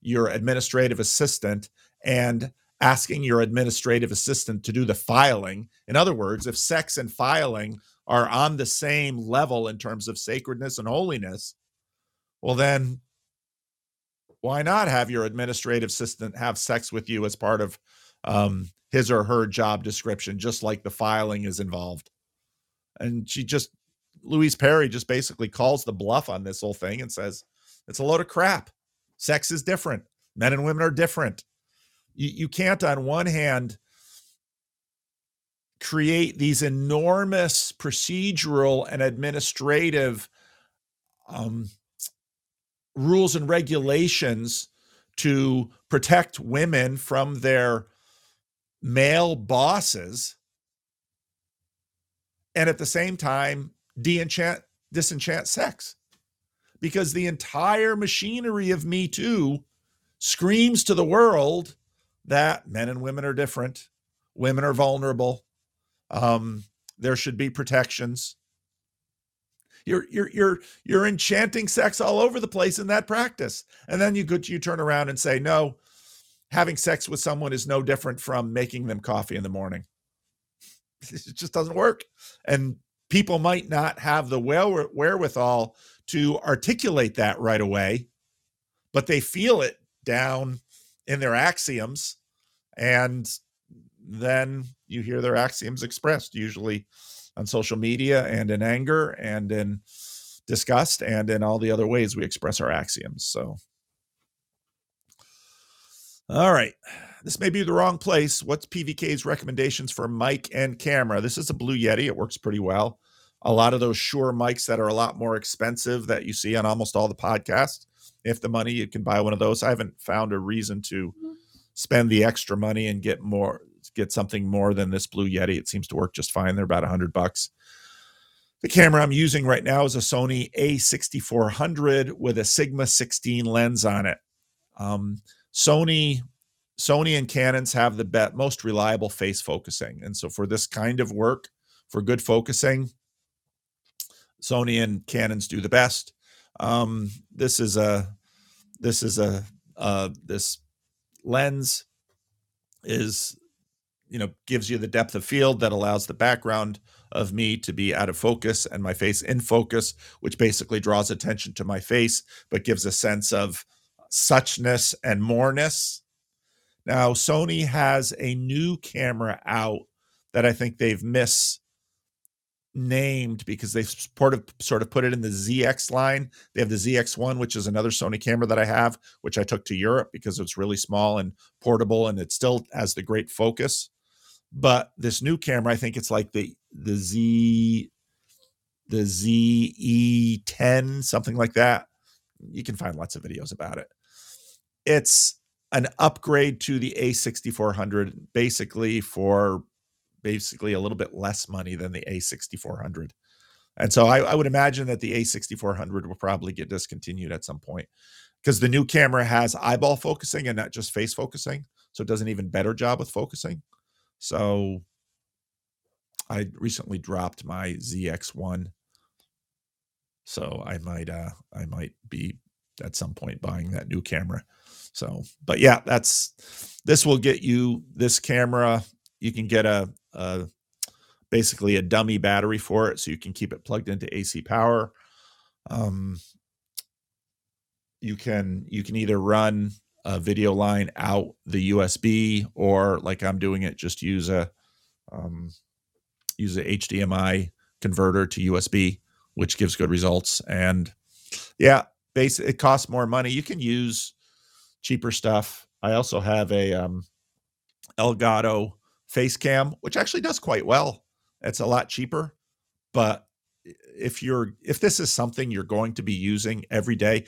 your administrative assistant and asking your administrative assistant to do the filing. In other words, if sex and filing are on the same level in terms of sacredness and holiness, well, then why not have your administrative assistant have sex with you as part of um, his or her job description, just like the filing is involved? And she just Louise Perry just basically calls the bluff on this whole thing and says it's a load of crap. Sex is different. Men and women are different. You, you can't, on one hand, create these enormous procedural and administrative um, rules and regulations to protect women from their male bosses and at the same time de-enchant disenchant sex because the entire machinery of me too screams to the world that men and women are different. Women are vulnerable. Um, there should be protections. You're you're you're you're enchanting sex all over the place in that practice, and then you could you turn around and say no. Having sex with someone is no different from making them coffee in the morning. It just doesn't work, and people might not have the where, wherewithal to articulate that right away, but they feel it down in their axioms, and then you hear their axioms expressed, usually on social media and in anger and in disgust and in all the other ways we express our axioms. So, all right. This may be the wrong place. What's PVK's recommendations for mic and camera? This is a Blue Yeti. It works pretty well. A lot of those Shure mics that are a lot more expensive that you see on almost all the podcasts. If the money, you can buy one of those. I haven't found a reason to mm-hmm. spend the extra money and get more get something more than this Blue Yeti. It seems to work just fine. They're about a hundred bucks. The camera I'm using right now is a Sony A6400 with a Sigma 16 lens on it. Um, Sony, Sony and Canons have the bet most reliable face focusing, and so for this kind of work, for good focusing, Sony and Canons do the best. Um, this is a this is a uh, this lens is you know gives you the depth of field that allows the background of me to be out of focus and my face in focus which basically draws attention to my face but gives a sense of suchness and moreness now sony has a new camera out that i think they've missed named because they've sort of sort of put it in the ZX line. They have the ZX1, which is another Sony camera that I have, which I took to Europe because it's really small and portable, and it still has the great focus. But this new camera, I think it's like the the Z the ZE10, something like that. You can find lots of videos about it. It's an upgrade to the A6400, basically for basically a little bit less money than the A6400. And so I, I, would imagine that the A6400 will probably get discontinued at some point because the new camera has eyeball focusing and not just face focusing. So it does an even better job with focusing. So I recently dropped my ZX1. So I might uh I might be at some point buying that new camera. So, but yeah, that's this will get you this camera. You can get a, a basically a dummy battery for it so you can keep it plugged into AC power. Um you can you can either run a video line out the USB, or like I'm doing it, just use a um, use a HDMI converter to USB, which gives good results. And yeah, base it costs more money. You can use cheaper stuff. I also have a um, Elgato face cam, which actually does quite well. It's a lot cheaper, but if you're if this is something you're going to be using every day,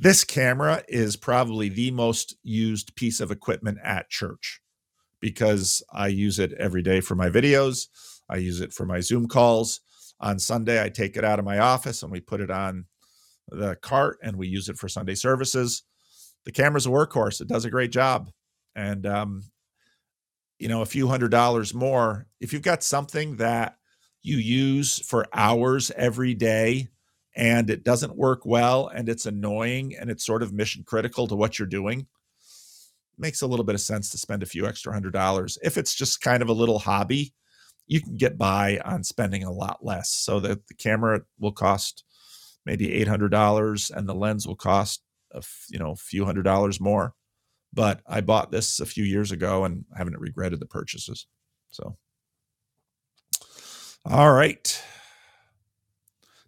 this camera is probably the most used piece of equipment at church because I use it every day for my videos. I use it for my Zoom calls. On Sunday, I take it out of my office and we put it on the cart and we use it for Sunday services. The camera's a workhorse, it does a great job. And, um, you know, a few hundred dollars more, if you've got something that you use for hours every day and it doesn't work well and it's annoying and it's sort of mission critical to what you're doing makes a little bit of sense to spend a few extra hundred dollars. If it's just kind of a little hobby you can get by on spending a lot less so that the camera will cost maybe $800 and the lens will cost a you know a few hundred dollars more. But i bought this a few years ago and haven't regretted the purchases so. All right.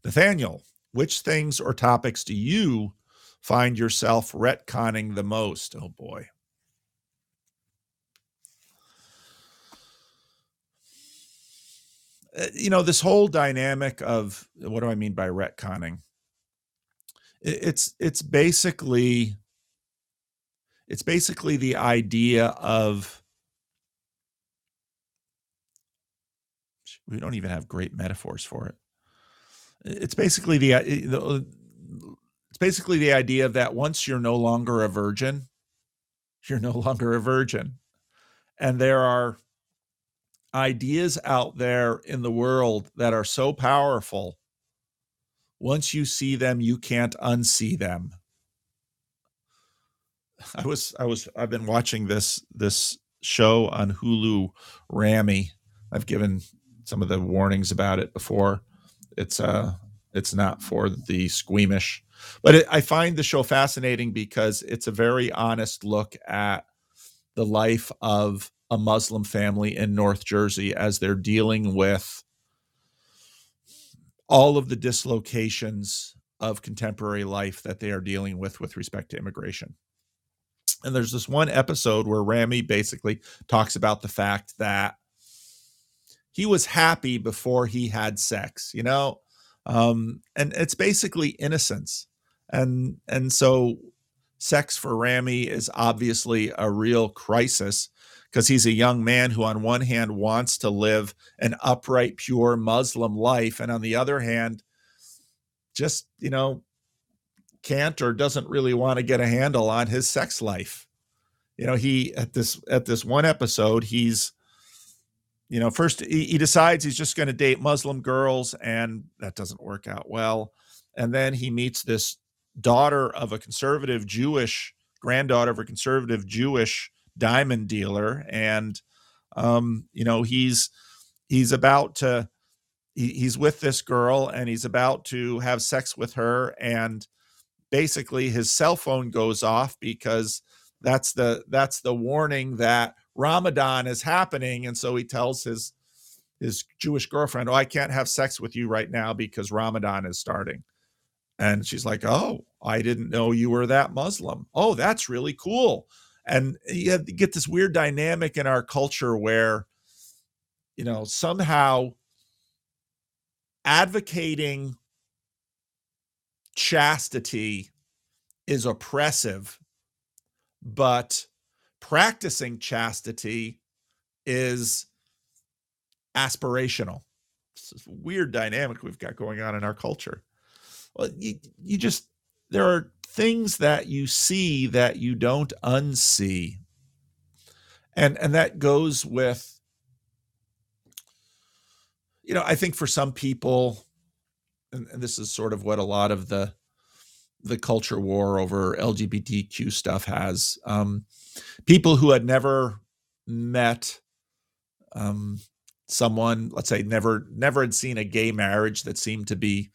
Nathaniel which things or topics do you find yourself retconning the most? Oh boy. Uh, you know, this whole dynamic of what do I mean by retconning? It's it's basically it's basically the idea of we don't even have great metaphors for it it's basically the uh, uh, it's basically the idea that once you're no longer a virgin, you're no longer a virgin. and there are ideas out there in the world that are so powerful. Once you see them, you can't unsee them. I was I was I've been watching this this show on Hulu, Ramy. I've given some of the warnings about it before. It's uh it's not for the squeamish, but it, I find the show fascinating because it's a very honest look at the life of a Muslim family in North Jersey as they're dealing with all of the dislocations of contemporary life that they are dealing with with respect to immigration. And there's this one episode where Ramy basically talks about the fact that he was happy before he had sex, you know? Um, and it's basically innocence. And and so sex for Ramy is obviously a real crisis because he's a young man who, on one hand, wants to live an upright, pure Muslim life, and on the other hand, just, you know, can't or doesn't really want to get a handle on his sex life. You know, he at this at this one episode, he's you know, first he, he decides he's just going to date Muslim girls, and that doesn't work out well. And then he meets this daughter of a conservative Jewish granddaughter of a conservative Jewish diamond dealer and um you know he's he's about to he, he's with this girl and he's about to have sex with her and basically his cell phone goes off because that's the that's the warning that Ramadan is happening and so he tells his his Jewish girlfriend, "Oh, I can't have sex with you right now because Ramadan is starting." And she's like, "Oh, I didn't know you were that Muslim. Oh, that's really cool." and you get this weird dynamic in our culture where you know somehow advocating chastity is oppressive but practicing chastity is aspirational it's this weird dynamic we've got going on in our culture well you, you just there are things that you see that you don't unsee. And and that goes with you know, I think for some people and, and this is sort of what a lot of the the culture war over LGBTQ stuff has um, people who had never met um, someone, let's say never never had seen a gay marriage that seemed to be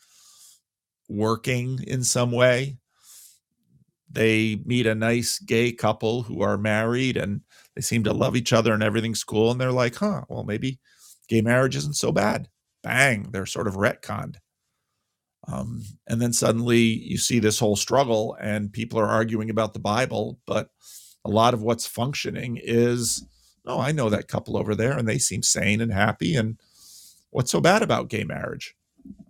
working in some way they meet a nice gay couple who are married and they seem to love each other and everything's cool. And they're like, huh, well, maybe gay marriage isn't so bad. Bang, they're sort of retconned. Um, and then suddenly you see this whole struggle and people are arguing about the Bible, but a lot of what's functioning is, oh, I know that couple over there and they seem sane and happy. And what's so bad about gay marriage?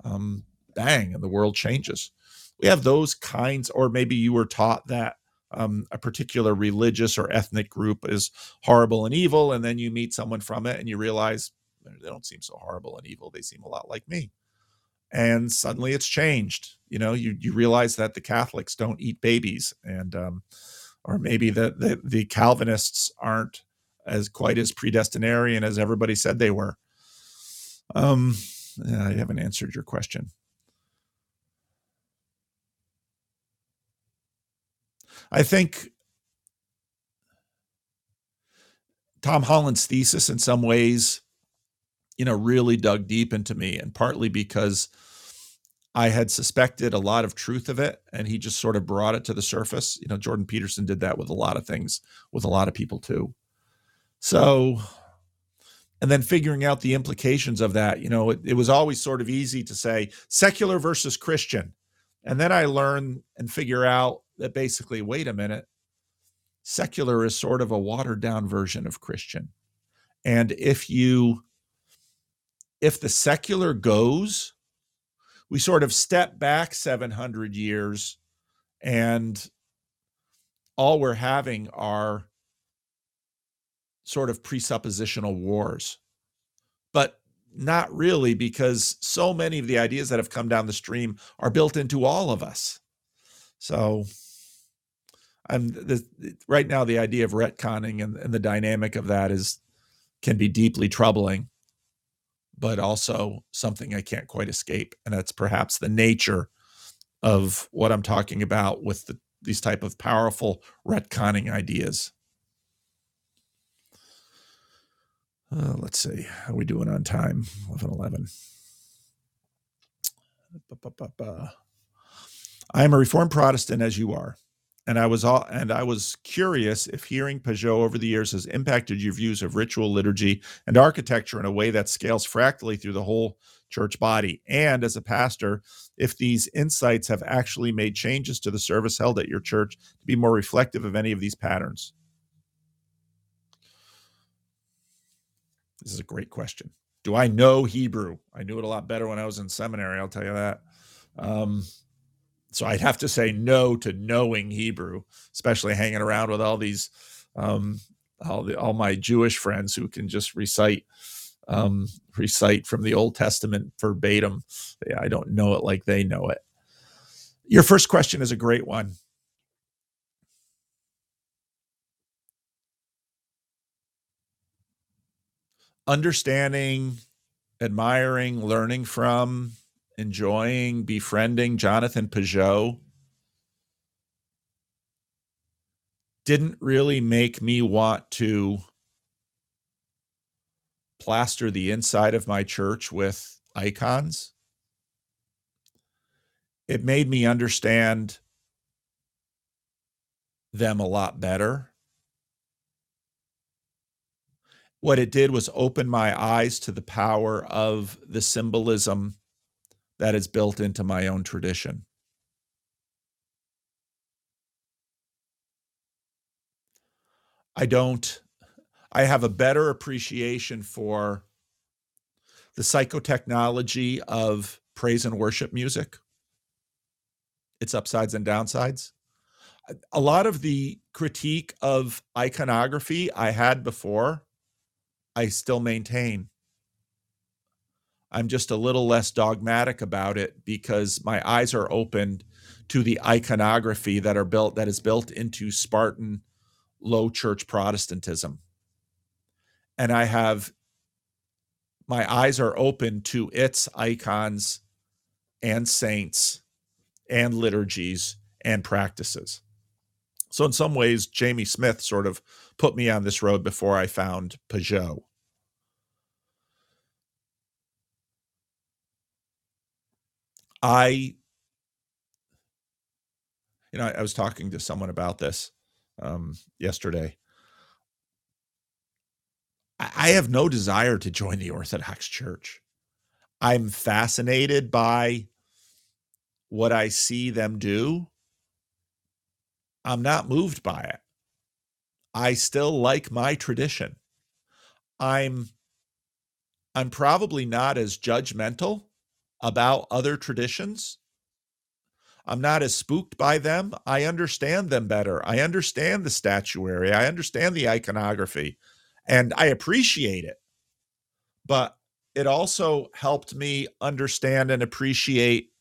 Um, bang, and the world changes we have those kinds, or maybe you were taught that um, a particular religious or ethnic group is horrible and evil, and then you meet someone from it and you realize they don't seem so horrible and evil. They seem a lot like me. And suddenly it's changed. You know, you you realize that the Catholics don't eat babies, and um, or maybe the, the the Calvinists aren't as quite as predestinarian as everybody said they were. Um, I haven't answered your question. I think Tom Holland's thesis, in some ways, you know, really dug deep into me, and partly because I had suspected a lot of truth of it, and he just sort of brought it to the surface. You know, Jordan Peterson did that with a lot of things, with a lot of people too. So, and then figuring out the implications of that, you know, it, it was always sort of easy to say secular versus Christian. And then I learn and figure out that basically, wait a minute, secular is sort of a watered down version of Christian. And if you, if the secular goes, we sort of step back 700 years and all we're having are sort of presuppositional wars. But not really, because so many of the ideas that have come down the stream are built into all of us. So I'm the, right now the idea of retconning and, and the dynamic of that is can be deeply troubling, but also something I can't quite escape, and that's perhaps the nature of what I'm talking about with the, these type of powerful retconning ideas. Uh, let's see how we doing on time? 11 11 I am a Reformed Protestant as you are, and I was all and I was curious if hearing Pageau over the years has impacted your views of ritual liturgy and architecture in a way that scales fractally through the whole church body, and as a pastor, if these insights have actually made changes to the service held at your church to be more reflective of any of these patterns. This is a great question. Do I know Hebrew? I knew it a lot better when I was in seminary, I'll tell you that. Um, so I'd have to say no to knowing Hebrew, especially hanging around with all these, um, all the all my Jewish friends who can just recite, um, recite from the Old Testament verbatim. Yeah, I don't know it like they know it. Your first question is a great one. Understanding, admiring, learning from, enjoying befriending Jonathan Pageau didn't really make me want to plaster the inside of my church with icons. It made me understand them a lot better. What it did was open my eyes to the power of the symbolism that is built into my own tradition. I don't, I have a better appreciation for the psychotechnology of praise and worship music, its upsides and downsides. A lot of the critique of iconography I had before, I still maintain. I'm just a little less dogmatic about it because my eyes are opened to the iconography that are built that is built into Spartan low church Protestantism. And I have my eyes are open to its icons and saints and liturgies and practices. So in some ways Jamie Smith sort of put me on this road before I found Pageau. I, you know, I, I was talking to someone about this um, yesterday. I, I have no desire to join the Orthodox Church. I'm fascinated by what I see them do. I'm not moved by it. I still like my tradition. I'm I'm probably not as judgmental about other traditions. I'm not as spooked by them. I understand them better. I understand the statuary. I understand the iconography and I appreciate it. But it also helped me understand and appreciate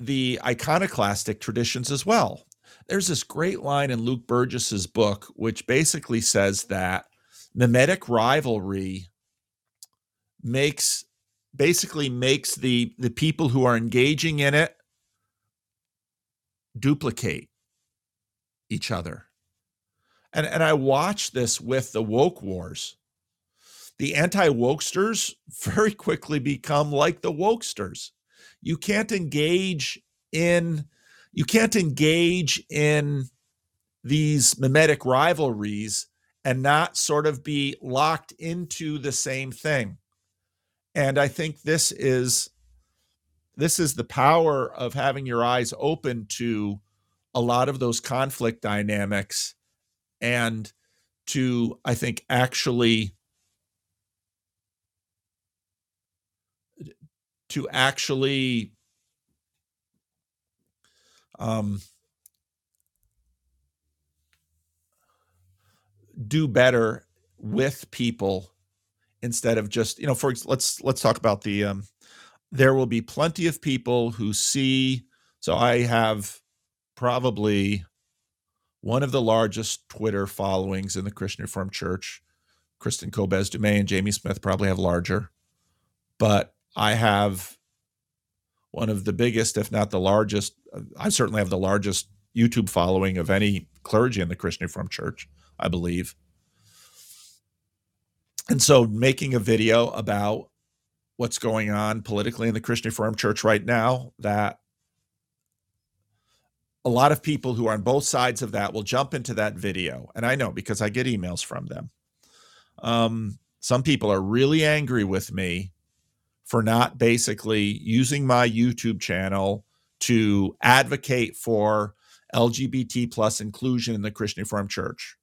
the iconoclastic traditions as well. There's this great line in Luke Burgis's book, which basically says that mimetic rivalry makes basically makes the the people who are engaging in it duplicate each other. And and I watch this with the woke wars. The anti-wokesters very quickly become like the wokesters. You can't engage in you can't engage in these mimetic rivalries and not sort of be locked into the same thing and i think this is this is the power of having your eyes open to a lot of those conflict dynamics and to i think actually to actually um, do better with people instead of just you know for let's let's talk about the um there will be plenty of people who see so i have probably one of the largest Twitter followings in the Christian Reformed Church. Kristin Kobes Du Mez and Jamie Smith probably have larger, but I have one of the biggest, if not the largest. uh, I certainly have the largest YouTube following of any clergy in the Christian Reformed Church, I believe. And so making a video about what's going on politically in the Christian Reformed Church right now that a lot of people who are on both sides of that will jump into that video. And I know because I get emails from them. Um, some people are really angry with me for not basically using my YouTube channel to advocate for LGBT plus inclusion in the Christian Reformed Church.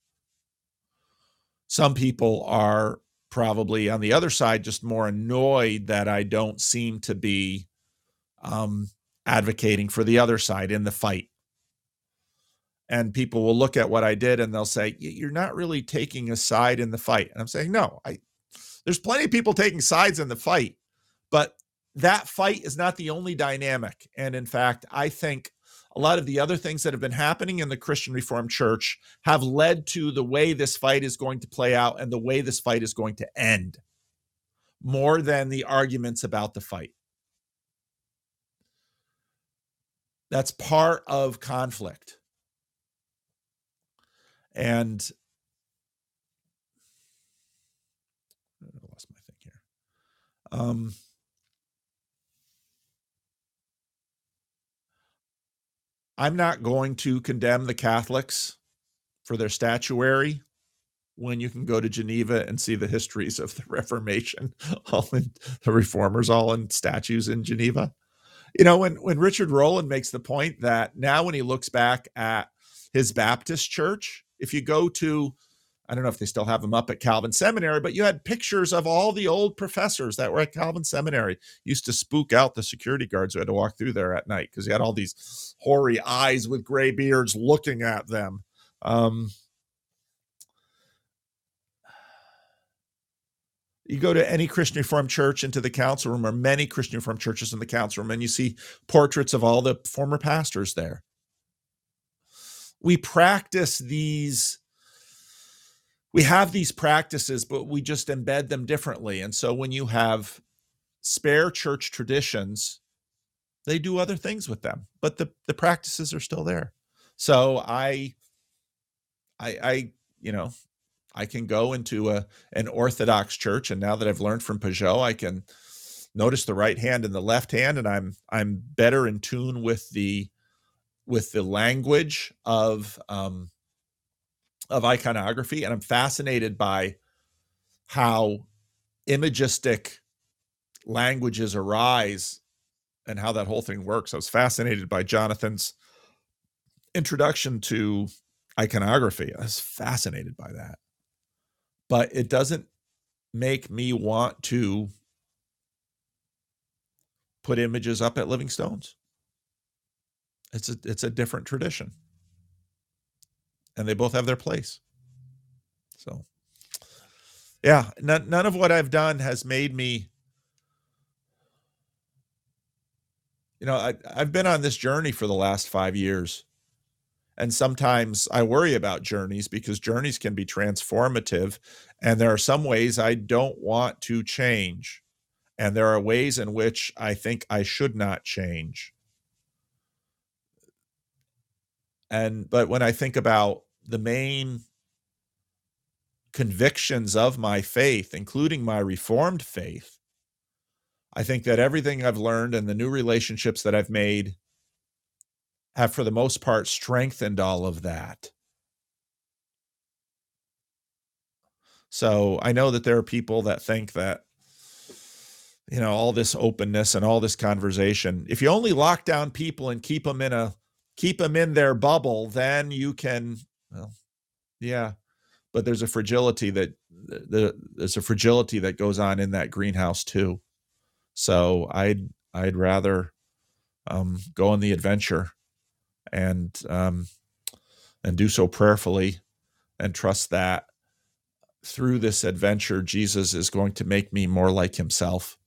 Some people are probably on the other side just more annoyed that I don't seem to be um, advocating for the other side in the fight. And people will look at what I did and they'll say, "You're not really taking a side in the fight." And I'm saying, "No, I there's plenty of people taking sides in the fight, but that fight is not the only dynamic. And in fact, I think a lot of the other things that have been happening in the Christian Reformed Church have led to the way this fight is going to play out and the way this fight is going to end more than the arguments about the fight. That's part of conflict. And I lost my thing here. Um, I'm not going to condemn the Catholics for their statuary when you can go to Geneva and see the histories of the Reformation, all in the reformers, all in statues in Geneva. You know, when when Richard Rowland makes the point that now when he looks back at his Baptist church, if you go to I don't know if they still have them up at Calvin Seminary, but you had pictures of all the old professors that were at Calvin Seminary. Used to spook out the security guards who had to walk through there at night because you had all these hoary eyes with gray beards looking at them. Um, you go to any Christian Reformed church into the council room, or many Christian Reformed churches in the council room, and you see portraits of all the former pastors there. We practice these we have these practices, but we just embed them differently. And so when you have spare church traditions, they do other things with them, but the, the practices are still there. So I, I, I, you know, I can go into a an Orthodox church, and now that I've learned from Pageau, I can notice the right hand and the left hand, and I'm I'm better in tune with the with the language of um, of iconography, and I'm fascinated by how imagistic languages arise and how that whole thing works. I was fascinated by Jonathan's introduction to iconography. I was fascinated by that. But it doesn't make me want to put images up at Living Stones. It's a it's a different tradition and they both have their place. So, yeah, none, none of what I've done has made me, you know, I, I've been on this journey for the last five years. And sometimes I worry about journeys because journeys can be transformative. And there are some ways I don't want to change. And there are ways in which I think I should not change. And but when i think about the main convictions of my faith including my reformed faith i think that everything i've learned and the new relationships that i've made have for the most part strengthened all of that. So i know that there are people that think that you know all this openness and all this conversation if you only lock down people and keep them in a keep them in their bubble, then you can, well, yeah, but there's a fragility that the, there's a fragility that goes on in that greenhouse too. So I'd I'd rather um, go on the adventure and um, and do so prayerfully and trust that through this adventure Jesus is going to make me more like himself.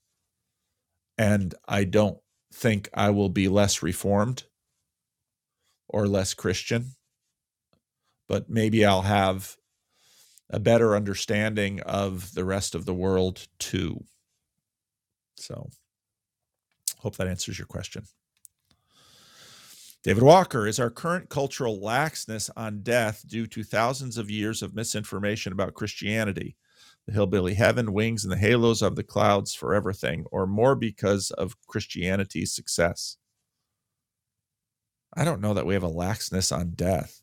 And I don't think I will be less reformed or less Christian, but maybe I'll have a better understanding of the rest of the world too. So, hope that answers your question. David Walker, is our current cultural laxness on death due to thousands of years of misinformation about Christianity? The hillbilly heaven, wings, and the halos of the clouds forever thing, or more because of Christianity's success? I don't know that we have a laxness on death.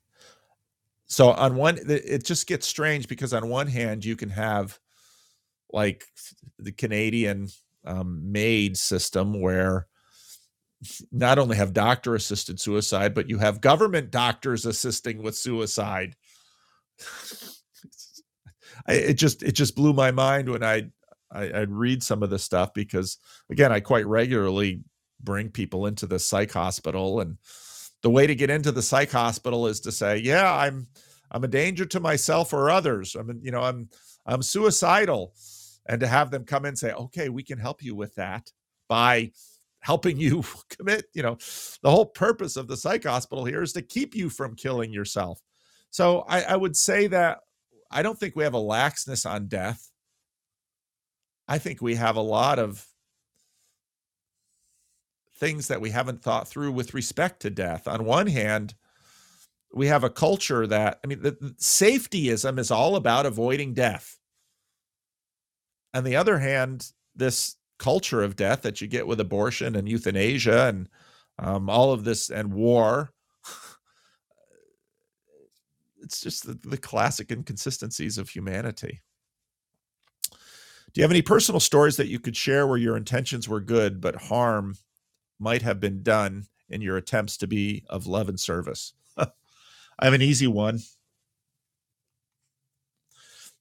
So on one, it just gets strange because on one hand you can have like the Canadian um, MAID system where not only have doctor assisted suicide, but you have government doctors assisting with suicide. I, it just it just blew my mind when I, I I'd read some of this stuff because again I quite regularly bring people into the psych hospital and the way to get into the psych hospital is to say, yeah, I'm I'm a danger to myself or others. I'm you know, I'm I'm suicidal. And to have them come in and say, okay, we can help you with that by helping you commit, you know, the whole purpose of the psych hospital here is to keep you from killing yourself. So I, I would say that I don't think we have a laxness on death. I think we have a lot of things that we haven't thought through with respect to death. On one hand, we have a culture that, I mean, the, the safetyism is all about avoiding death. On the other hand, this culture of death that you get with abortion and euthanasia and um, all of this and war, it's just the, the classic inconsistencies of humanity. Do you have any personal stories that you could share where your intentions were good, but harm might have been done in your attempts to be of love and service? I have an easy one.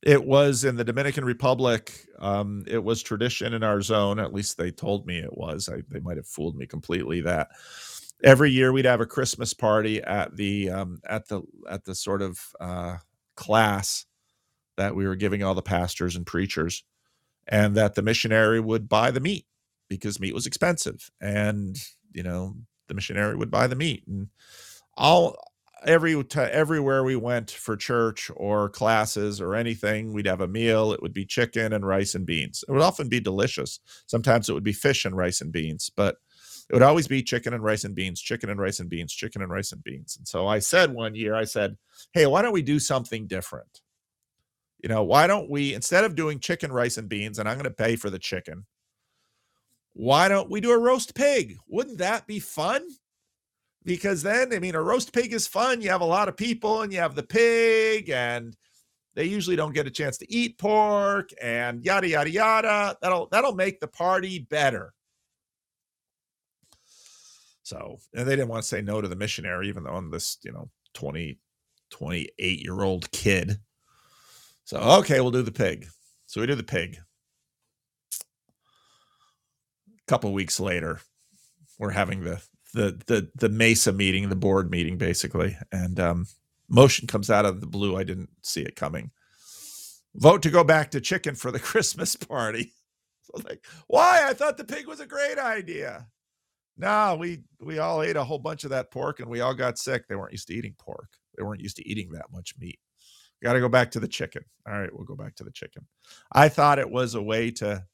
It was in the Dominican Republic. Um, it was tradition in our zone, at least they told me it was. I, they might have fooled me completely that every year we'd have a Christmas party at the um, at the at the sort of uh, class that we were giving all the pastors and preachers, and that the missionary would buy the meat because meat was expensive and you know the missionary would buy the meat and all every t- everywhere we went for church or classes or anything we'd have a meal it would be chicken and rice and beans. It would often be delicious. Sometimes it would be fish and rice and beans but it would always be chicken and rice and beans chicken and rice and beans chicken and rice and beans. And so i said one year i said hey why don't we do something different? You know why don't we instead of doing chicken rice and beans and i'm going to pay for the chicken why don't we do a roast pig? Wouldn't that be fun? Because then, I mean, a roast pig is fun. You have a lot of people and you have the pig, and they usually don't get a chance to eat pork and yada yada yada. That'll that'll make the party better. So, and they didn't want to say no to the missionary, even though I'm this, you know, 20, 28 year old kid. So, okay, we'll do the pig. So we do the pig couple weeks later, we're having the the the the Mesa meeting, the board meeting, basically, and um, motion comes out of the blue. I didn't see it coming. Vote to go back to chicken for the Christmas party. So like, why? I thought the pig was a great idea. No, we we all ate a whole bunch of that pork and we all got sick. They weren't used to eating pork. They weren't used to eating that much meat. Got to go back to the chicken. All right, we'll go back to the chicken. I thought it was a way to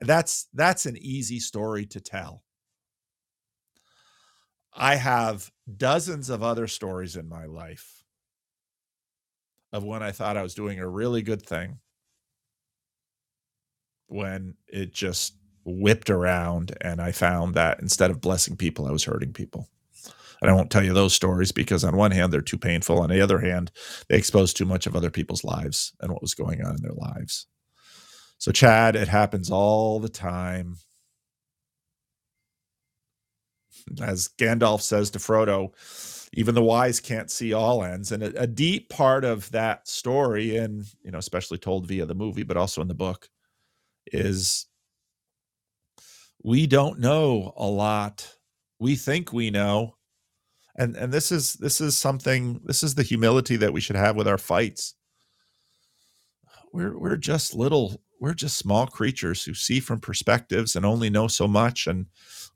that's that's an easy story to tell. I have dozens of other stories in my life of when I thought I was doing a really good thing when it just whipped around and I found that instead of blessing people, I was hurting people. And I won't tell you those stories because, on one hand, they're too painful. On the other hand, they expose too much of other people's lives and what was going on in their lives. So, Chad, it happens all the time. As Gandalf says to Frodo, even the wise can't see all ends. And a, a, deep part of that story, and you know, especially told via the movie, but also in the book, is we don't know a lot. We think we know. And and this is this is something, this is the humility that we should have with our fights. We're we're just little we're just small creatures who see from perspectives and only know so much and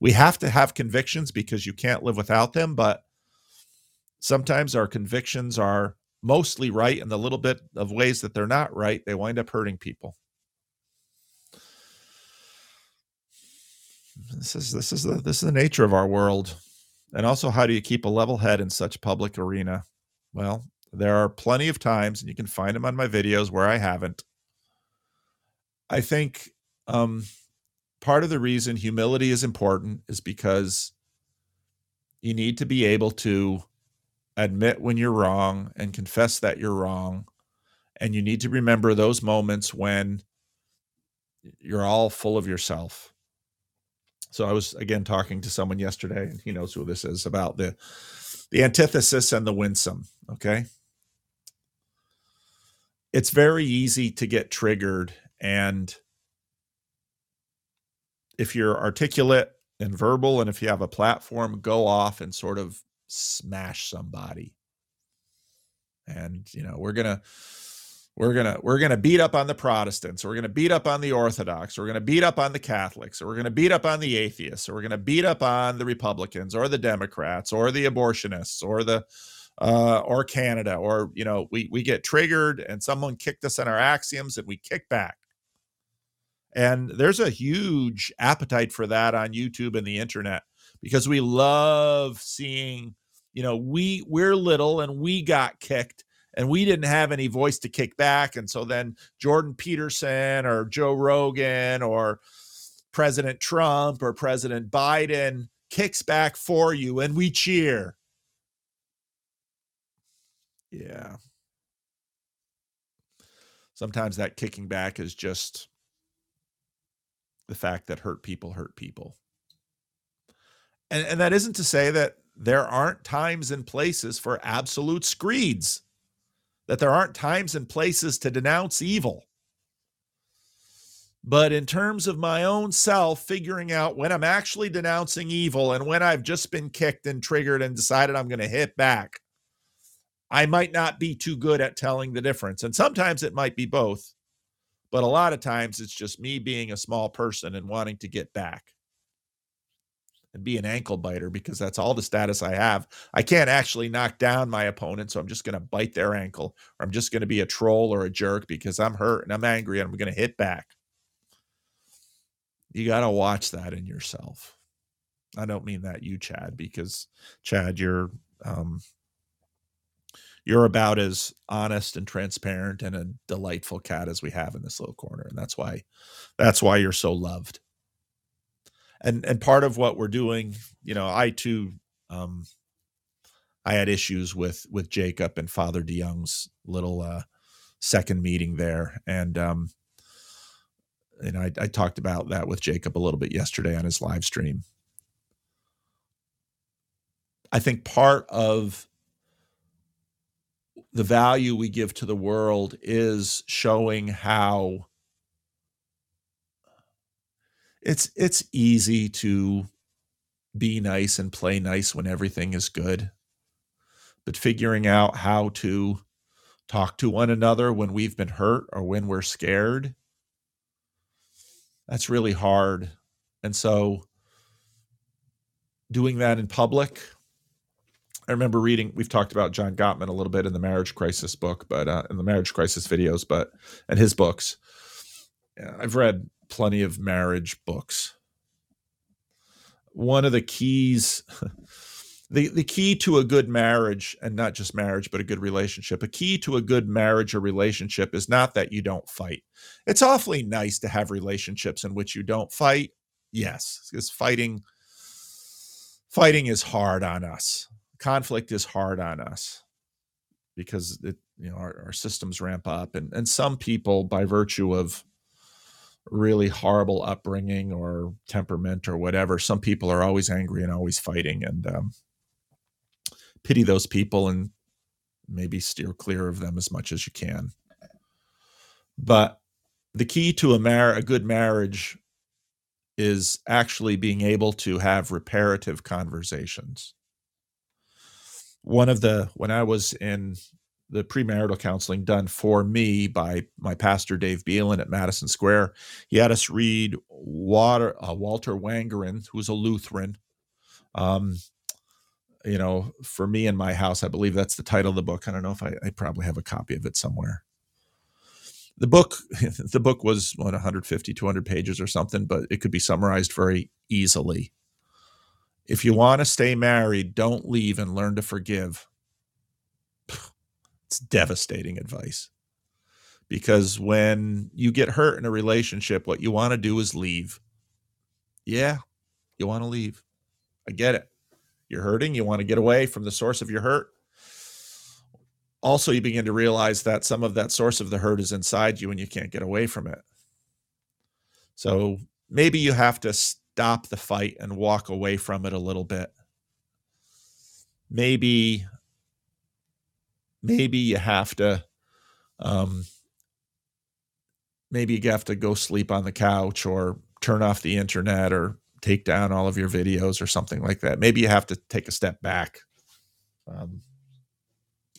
we have to have convictions because you can't live without them but sometimes our convictions are mostly right and the little bit of ways that they're not right they wind up hurting people. This is this is the this is the nature of our world. And also how do you keep a level head in such public arena? Well there are plenty of times and you can find them on my videos where i haven't i think um part of the reason humility is important is because you need to be able to admit when you're wrong and confess that you're wrong and you need to remember those moments when you're all full of yourself so I was again talking to someone yesterday, and he knows who this is about the the antithesis and the winsome. Okay. It's very easy to get triggered. And if you're articulate and verbal, and if you have a platform, go off and sort of smash somebody. And, you know, we're going to, we're gonna we're gonna beat up on the protestants. We're gonna beat up on the orthodox. We're gonna beat up on the catholics. We're gonna beat up on the atheists. We're gonna beat up on the republicans or the democrats or the abortionists or the uh, or canada or you know we we get triggered and someone kicked us on our axioms and we kick back and there's a huge appetite for that on youtube and the internet because we love seeing you know we we're little and we got kicked and we didn't have any voice to kick back. And so then Jordan Peterson or Joe Rogan or President Trump or President Biden kicks back for you and we cheer. Yeah. Sometimes that kicking back is just the fact that hurt people hurt people. And, and that isn't to say that there aren't times and places for absolute screeds that there aren't times and places to denounce evil. But in terms of my own self, figuring out when I'm actually denouncing evil and when I've just been kicked and triggered and decided I'm going to hit back, I might not be too good at telling the difference. And sometimes it might be both. But a lot of times it's just me being a small person and wanting to get back and be an ankle biter because that's all the status I have. I can't actually knock down my opponent, so I'm just going to bite their ankle, or I'm just going to be a troll or a jerk because I'm hurt and I'm angry and I'm going to hit back. You got to watch that in yourself. I don't mean that you, Chad, because Chad, you're um, you're about as honest and transparent and a delightful cat as we have in this little corner, and that's why that's why you're so loved. And and part of what we're doing you know i too um i had issues with with jacob and father deyoung's little uh second meeting there and um and I, I talked about that with jacob a little bit yesterday on his live stream. I think part of the value we give to the world is showing how it's it's easy to be nice and play nice when everything is good. But figuring out how to talk to one another when we've been hurt or when we're scared that's really hard. And so doing that in public i remember reading we've talked about john gottman a little bit in the marriage crisis book but uh, in the marriage crisis videos but and his books i've read plenty of marriage books. One of the keys, the, the key to a good marriage, and not just marriage, but a good relationship, a key to a good marriage or relationship is not that you don't fight. It's awfully nice to have relationships in which you don't fight. Yes, because fighting fighting is hard on us. Conflict is hard on us because it you know our, our systems ramp up and and some people by virtue of really horrible upbringing or temperament or whatever, some people are always angry and always fighting. And um, pity those people and maybe steer clear of them as much as you can. But the key to a mar- a good marriage is actually being able to have reparative conversations. One of the when I was in the premarital counseling done for me by my pastor Dave Beelen at Madison Square. He had us read Water, uh, Walter Wangerin, who was a Lutheran. Um, you know, for me in my house, I believe that's the title of the book. I don't know if I, I probably have a copy of it somewhere. The book, the book was what 150, 200 pages or something, but it could be summarized very easily. If you want to stay married, don't leave and learn to forgive. It's devastating advice because when you get hurt in a relationship, what you want to do is leave. Yeah, you want to leave. I get it. You're hurting. You want to get away from the source of your hurt. Also, you begin to realize that some of that source of the hurt is inside you and you can't get away from it. So maybe you have to stop the fight and walk away from it a little bit. Maybe maybe you have to um, maybe you have to go sleep on the couch or turn off the internet or take down all of your videos or something like that. Maybe you have to take a step back. Um,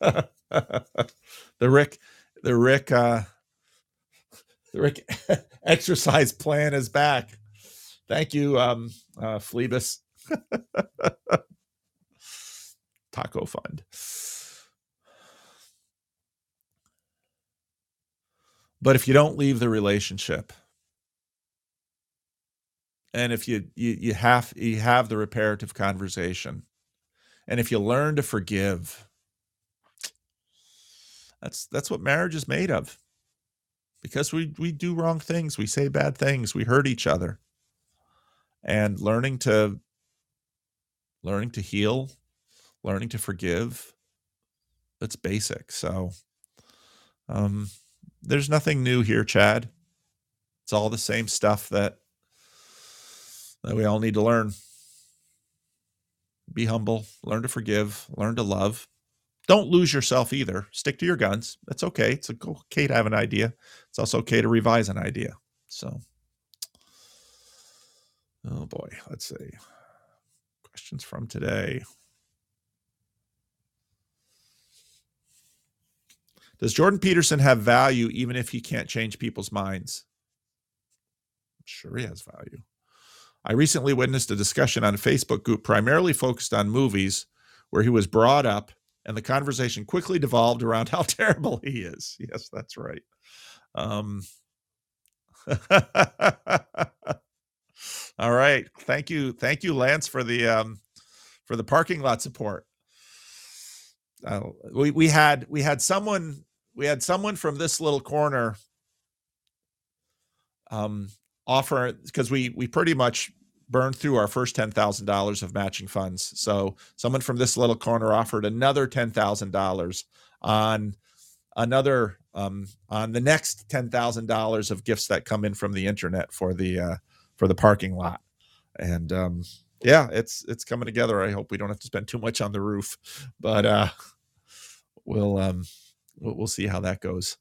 the rick the rick uh the rick exercise plan is back thank you um uh taco fund But if you don't leave the relationship, and if you you you have you have the reparative conversation, and if you learn to forgive, that's that's what marriage is made of. Because we we do wrong things, we say bad things, we hurt each other. And learning to learning to heal, learning to forgive, that's basic. So um there's nothing new here, Chad. It's all the same stuff that that we all need to learn. Be humble, learn to forgive, learn to love. Don't lose yourself either. Stick to your guns. That's okay. It's okay to have an idea. It's also okay to revise an idea. So, oh boy, let's see. Questions from today. Does Jordan Peterson have value even if he can't change people's minds? I'm sure he has value. I recently witnessed a discussion on a Facebook group primarily focused on movies where he was brought up and the conversation quickly devolved around how terrible he is. Yes, that's right. Um, all right. Thank you. Thank you, Lance, for the um, for the parking lot support. Uh, we we had we had someone we had someone from this little corner um, offer because we we pretty much burned through our first ten thousand dollars of matching funds. So someone from this little corner offered another ten thousand dollars on another um, on the next ten thousand dollars of gifts that come in from the internet for the uh, for the parking lot. And um, yeah, it's it's coming together. I hope we don't have to spend too much on the roof, but uh, we'll um, we'll, we'll see how that goes.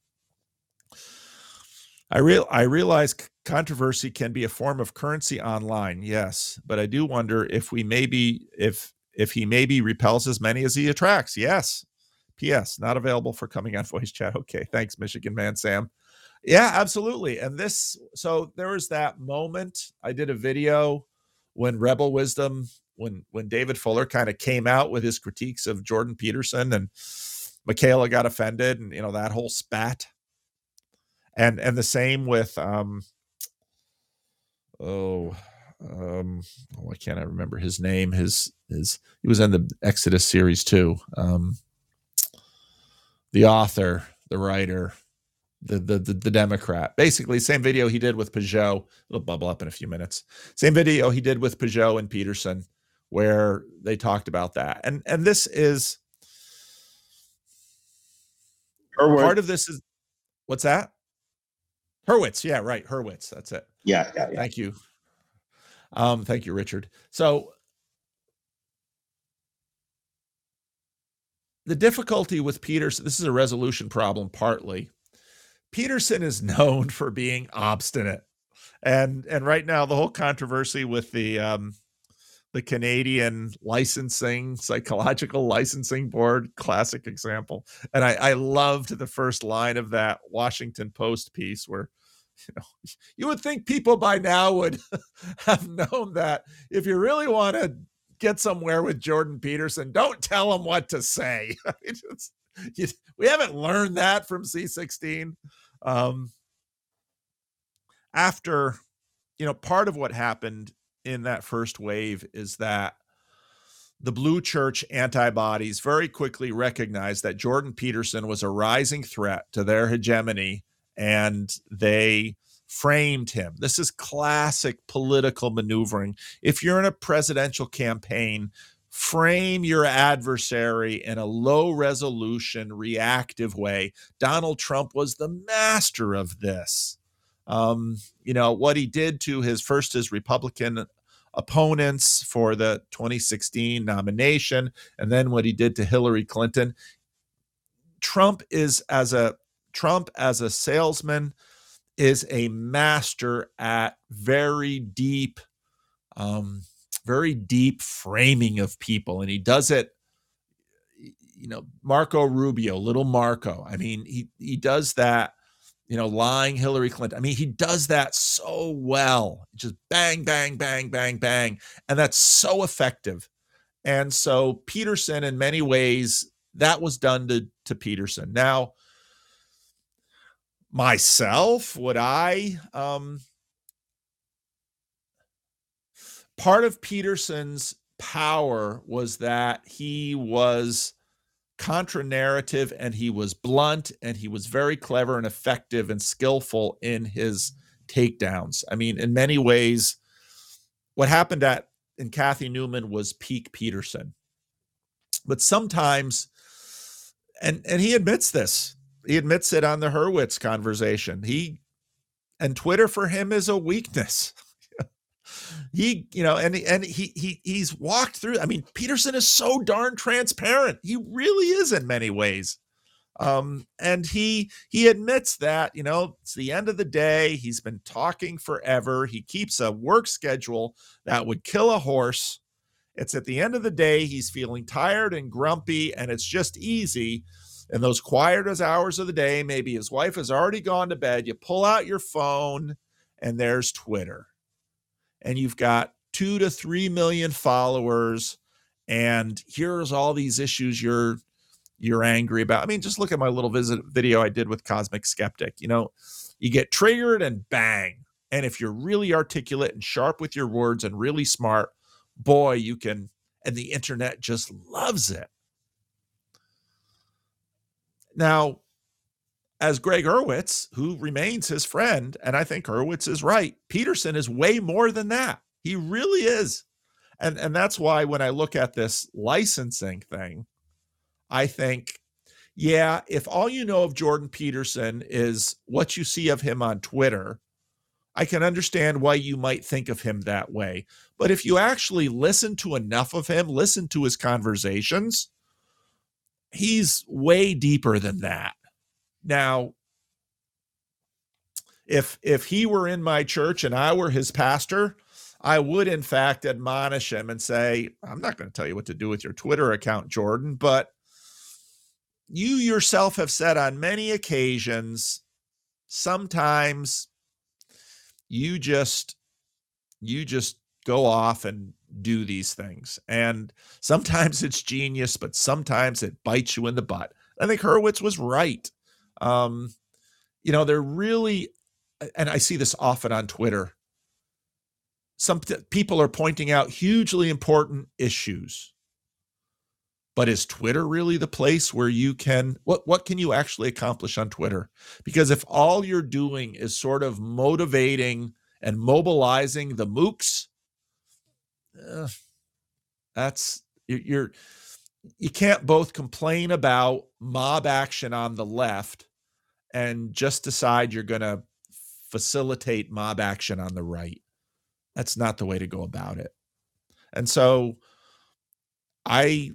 I real I realize controversy can be a form of currency online, yes, but I do wonder if we maybe if if he maybe repels as many as he attracts. Yes. P.S. Not available for coming on voice chat. Okay, thanks, Michigan man Sam. Yeah, absolutely. And this, so there was that moment. I did a video when Rebel Wisdom, when when David Fuller kind of came out with his critiques of Jordan Peterson and Mikhaila got offended, and you know that whole spat. And and the same with um oh um oh, why can't I remember his name? His his he was in the Exodus series too. Um the author, the writer, the, the the the, Democrat. Basically, same video he did with Pageau. It'll bubble up in a few minutes. Same video he did with Pageau and Peterson, where they talked about that. And and this is. Part of this is what's that? Hurwitz. Yeah, right. Hurwitz. That's it. Yeah, yeah, yeah. Thank you. Um, thank you, Richard. So the difficulty with Peterson, this is a resolution problem partly. Peterson is known for being obstinate. And and right now the whole controversy with the um the Canadian licensing, psychological licensing board, classic example. And I, I loved the first line of that Washington Post piece where you know you would think people by now would have known that if you really want to get somewhere with Jordan Peterson, don't tell him what to say. just, we haven't learned that from C16. Um, after, you know, part of what happened in that first wave is that the blue church antibodies very quickly recognized that Jordan Peterson was a rising threat to their hegemony and they framed him. This is classic political maneuvering. If you're in a presidential campaign, frame your adversary in a low resolution, reactive way. Donald Trump was the master of this. Um, you know, what he did to his first his Republican opponents for the 2016 nomination, and then what he did to Hillary Clinton. Trump is as a Trump as a salesman is a master at very deep, um, very deep framing of people, and he does it. You know, Marco Rubio, little Marco. I mean, he he does that you know, lying Hillary Clinton. I mean, he does that so well. Just bang, bang, bang, bang, bang. And that's so effective. And so Peterson, in many ways, that was done to, to Peterson. Now, myself, would I um part of Peterson's power was that he was contra narrative and he was blunt and he was very clever and effective and skillful in his takedowns. I mean, in many ways, what happened at in Cathy Newman was peak Peterson. But sometimes, and and he admits this, he admits it on the Hurwitz conversation. He and Twitter for him is a weakness he you know and and he he he's walked through i mean peterson is so darn transparent. He really is in many ways. Um and he he admits that you know it's the end of the day. He's been talking forever. He keeps a work schedule that would kill a horse. It's at the end of the day he's feeling tired and grumpy and it's just easy. In those quietest hours of the day maybe his wife has already gone to bed you pull out your phone and there's twitter and you've got two to three million followers, and here's all these issues you're you're angry about. I mean, just look at my little visit video I did with Cosmic Skeptic. You know, you get triggered and bang. And if you're really articulate and sharp with your words and really smart, boy, you can, and the internet just loves it. Now, as Gregg Hurwitz, who remains his friend, and I think Hurwitz is right. Peterson is way more than that. He really is. And and that's why when I look at this licensing thing, I think, yeah, if all you know of Jordan Peterson is what you see of him on Twitter, I can understand why you might think of him that way. But if you actually listen to enough of him, listen to his conversations, he's way deeper than that. Now, if if he were in my church and I were his pastor, I would in fact admonish him and say, I'm not going to tell you what to do with your Twitter account, Jordan, but you yourself have said on many occasions sometimes you just you just go off and do these things. And sometimes it's genius, but sometimes it bites you in the butt. I think Hurwitz was right. Um, you know, they're really, and I see this often on Twitter. Some people are pointing out hugely important issues. But is Twitter really the place where you can what what can you actually accomplish on Twitter? Because if all you're doing is sort of motivating and mobilizing the mooks, uh, that's you're you can't both complain about mob action on the left and just decide you're going to facilitate mob action on the right. That's not the way to go about it. And so I,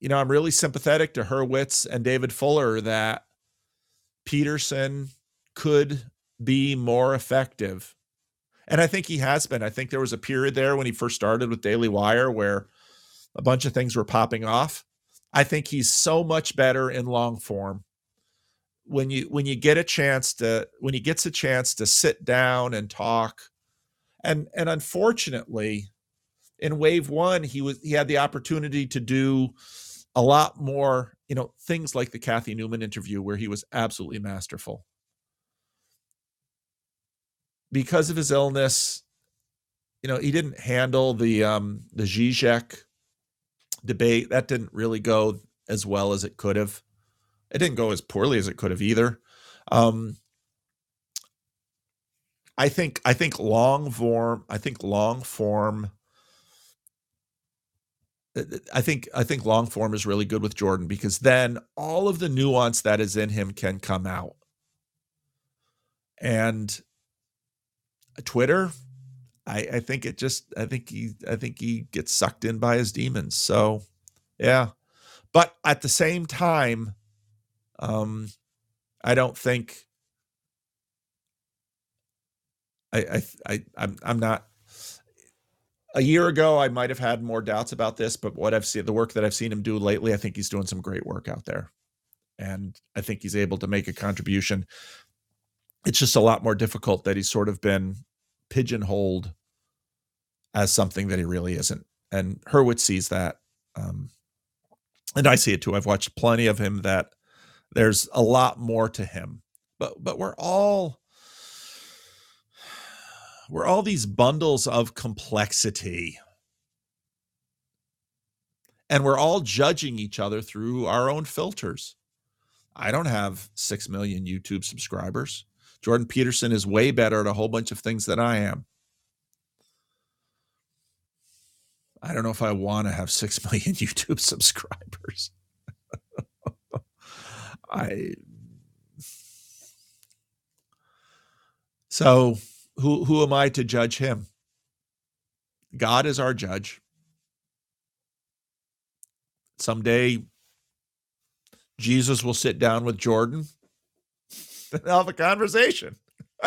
you know, I'm really sympathetic to Hurwitz and David Fuller that Peterson could be more effective. And I think he has been. I think there was a period there when he first started with Daily Wire where a bunch of things were popping off. I think he's so much better in long form when you when you get a chance to when he gets a chance to sit down and talk and and unfortunately in wave one, he was he had the opportunity to do a lot more, you know, things like the Cathy Newman interview where he was absolutely masterful. Because of his illness, you know, he didn't handle the um the Zizek debate. That didn't really go as well as it could have. It didn't go as poorly as it could have either. Um, I think I think long form I think long form I think I think long form is really good with Jordan because then all of the nuance that is in him can come out. And Twitter, I, I think it just I think he I think he gets sucked in by his demons. So yeah. But at the same time, um, I don't think I I, I I'm I'm not a year ago I might have had more doubts about this, but what I've seen the work that I've seen him do lately, I think he's doing some great work out there. And I think he's able to make a contribution. It's just a lot more difficult that he's sort of been pigeonholed as something that he really isn't. And Hurwitz sees that. Um, and I see it too. I've watched plenty of him that there's a lot more to him. But but we're all we're all these bundles of complexity. And we're all judging each other through our own filters. I don't have 6 million YouTube subscribers. Jordan Peterson is way better at a whole bunch of things than I am. I don't know if I want to have 6 million YouTube subscribers. I hmm. So, who who am I to judge him? God is our judge. Someday Jesus will sit down with Jordan and have a conversation.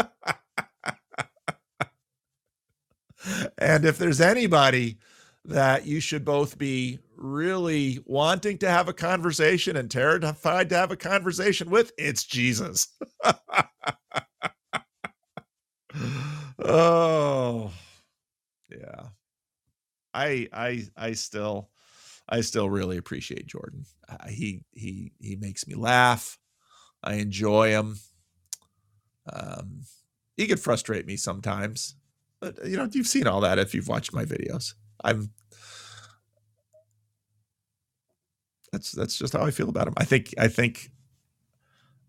and if there's anybody that you should both be really wanting to have a conversation and terrified to have a conversation with, it's Jesus. oh, yeah. I I I still I still really appreciate Jordan. Uh, he he he makes me laugh. I enjoy him. Um, he could frustrate me sometimes, but you know you've seen all that if you've watched my videos. I'm that's that's just how I feel about him. I think I think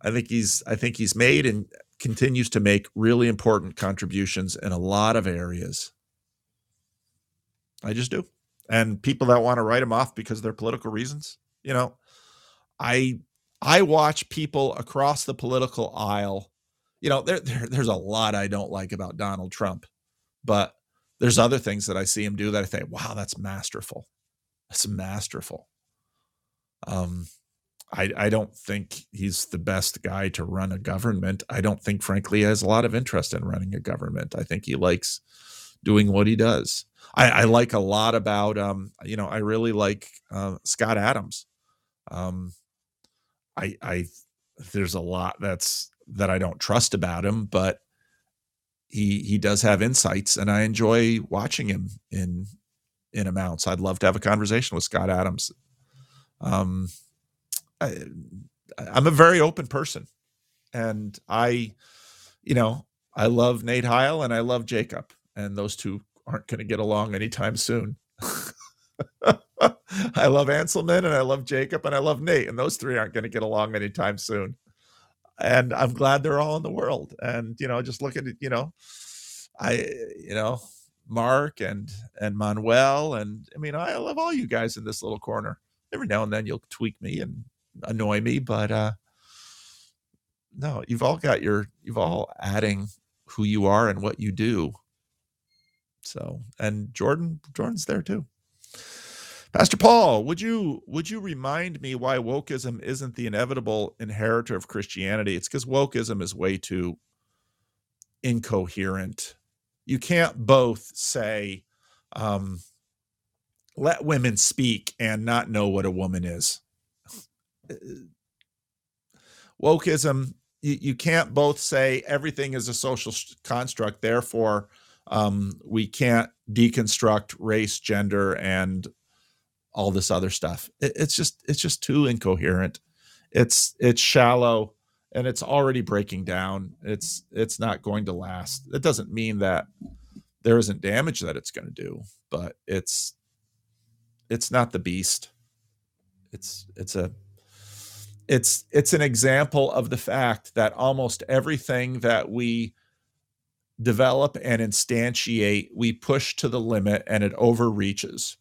I think he's I think he's made and continues to make really important contributions in a lot of areas. I just do. And people that want to write him off because of their political reasons, you know, I I watch people across the political aisle. You know, there, there there's a lot I don't like about Donald Trump, but there's other things that I see him do that I think, wow, that's masterful. That's masterful. Um, I, I don't think he's the best guy to run a government. I don't think, frankly, he has a lot of interest in running a government. I think he likes doing what he does. I, I like a lot about, um, you know, I really like uh, Scott Adams. Um, I, I, there's a lot that's that I don't trust about him, but he he does have insights, and I enjoy watching him in in amounts. I'd love to have a conversation with Scott Adams. Um, I, I'm a very open person, and I, you know, I love Nate Heil and I love Jacob, and those two aren't going to get along anytime soon. I love Anselman and I love Jacob and I love Nate, and those three aren't going to get along anytime soon. And I'm glad they're all in the world. And you know, just look at it. You know, I, you know, Mark and and Manuel, and I mean, I love all you guys in this little corner. Every now and then you'll tweak me and annoy me, but uh no, you've all got your you've all adding who you are and what you do. So, and Jordan Jordan's there too. Pastor Paul, would you would you remind me why wokeism isn't the inevitable inheritor of Christianity? It's because wokeism is way too incoherent. You can't both say, um, "Let women speak" and not know what a woman is wokeism you, you can't both say everything is a social construct therefore um, we can't deconstruct race, gender, and all this other stuff. It, it's just it's just too incoherent. It's it's shallow and it's already breaking down. It's it's not going to last. It doesn't mean that there isn't damage that it's going to do, but it's it's not the beast. It's it's a it's it's an example of the fact that almost everything that we develop and instantiate we push to the limit and it overreaches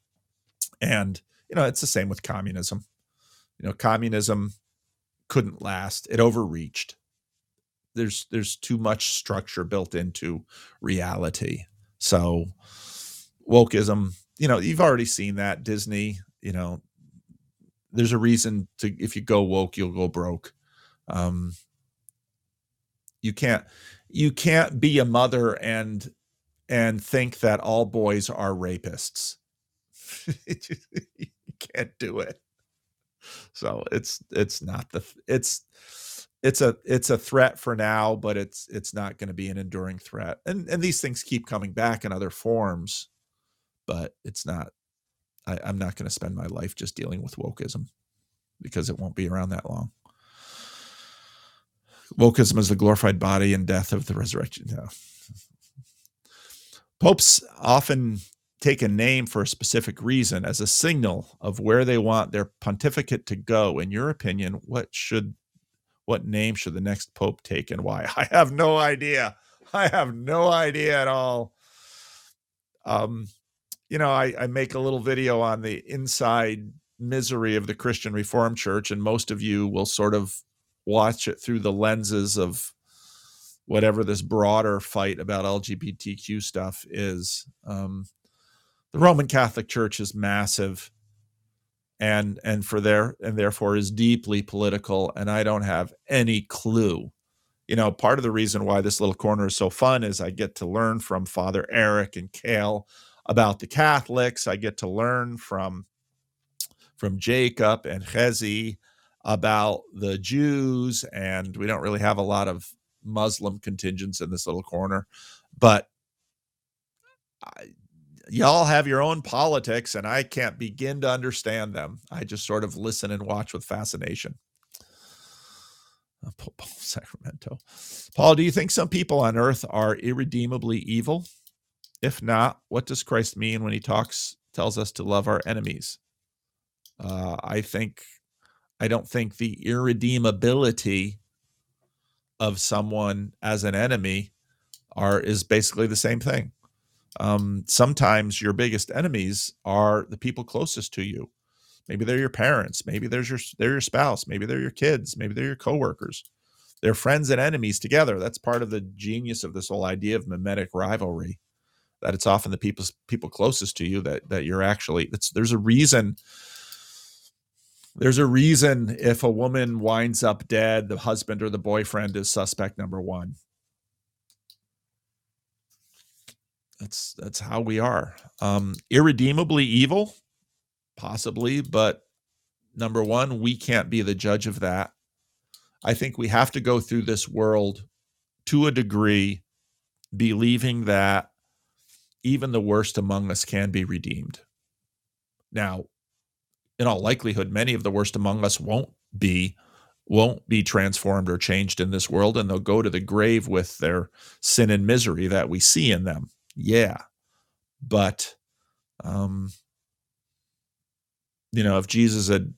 and you know it's the same with communism. You know communism couldn't last. It overreached. There's there's too much structure built into reality. So wokeism you know you've already seen that disney you know there's a reason to if you go woke you'll go broke. Um you can't you can't be a mother and and think that all boys are rapists you can't do it. So it's it's not the it's it's a it's a threat for now but it's it's not going to be an enduring threat. And and these things keep coming back in other forms but it's not I, i'm not going to spend my life just dealing with wokeism because it won't be around that long. Wokeism is the glorified body and death of the resurrection no. popes often take a name for a specific reason as a signal of where they want their pontificate to go. In your opinion what should what name should the next pope take and why? I have no idea. I have no idea at all. Um you know i, I make a little video on the inside misery of the christian reformed church and most of you will sort of watch it through the lenses of whatever this broader fight about lgbtq stuff is. Um the roman catholic church is massive and and for there and therefore is deeply political and i don't have any clue. You know part of the reason why this little corner is so fun is i get to learn from father eric and kale about the catholics. I get to learn from from jacob and chezi about the jews and we don't really have a lot of muslim contingents in this little corner but y'all have your own politics and I can't begin to understand them. I just sort of listen and watch with fascination. Uh, Sacramento. Paul, do you think some people on earth are irredeemably evil? If not, what does Christ mean when he talks, tells us to love our enemies? Uh, I think, I don't think the irredeemability of someone as an enemy are is basically the same thing um, sometimes your biggest enemies are the people closest to you. Maybe they're your parents. Maybe there's your they're your spouse. Maybe they're your kids. Maybe they're your coworkers. They're friends and enemies together. That's part of the genius of this whole idea of mimetic rivalry. That it's often the people people closest to you that that you're actually. There's a reason. There's a reason if a woman winds up dead, the husband or the boyfriend is suspect number one that's that's how we are. Um irredeemably evil possibly but number one we can't be the judge of that. I think we have to go through this world to a degree believing that even the worst among us can be redeemed. Now in all likelihood many of the worst among us won't be won't be transformed or changed in this world and they'll go to the grave with their sin and misery that we see in them yeah. But um you know if jesus had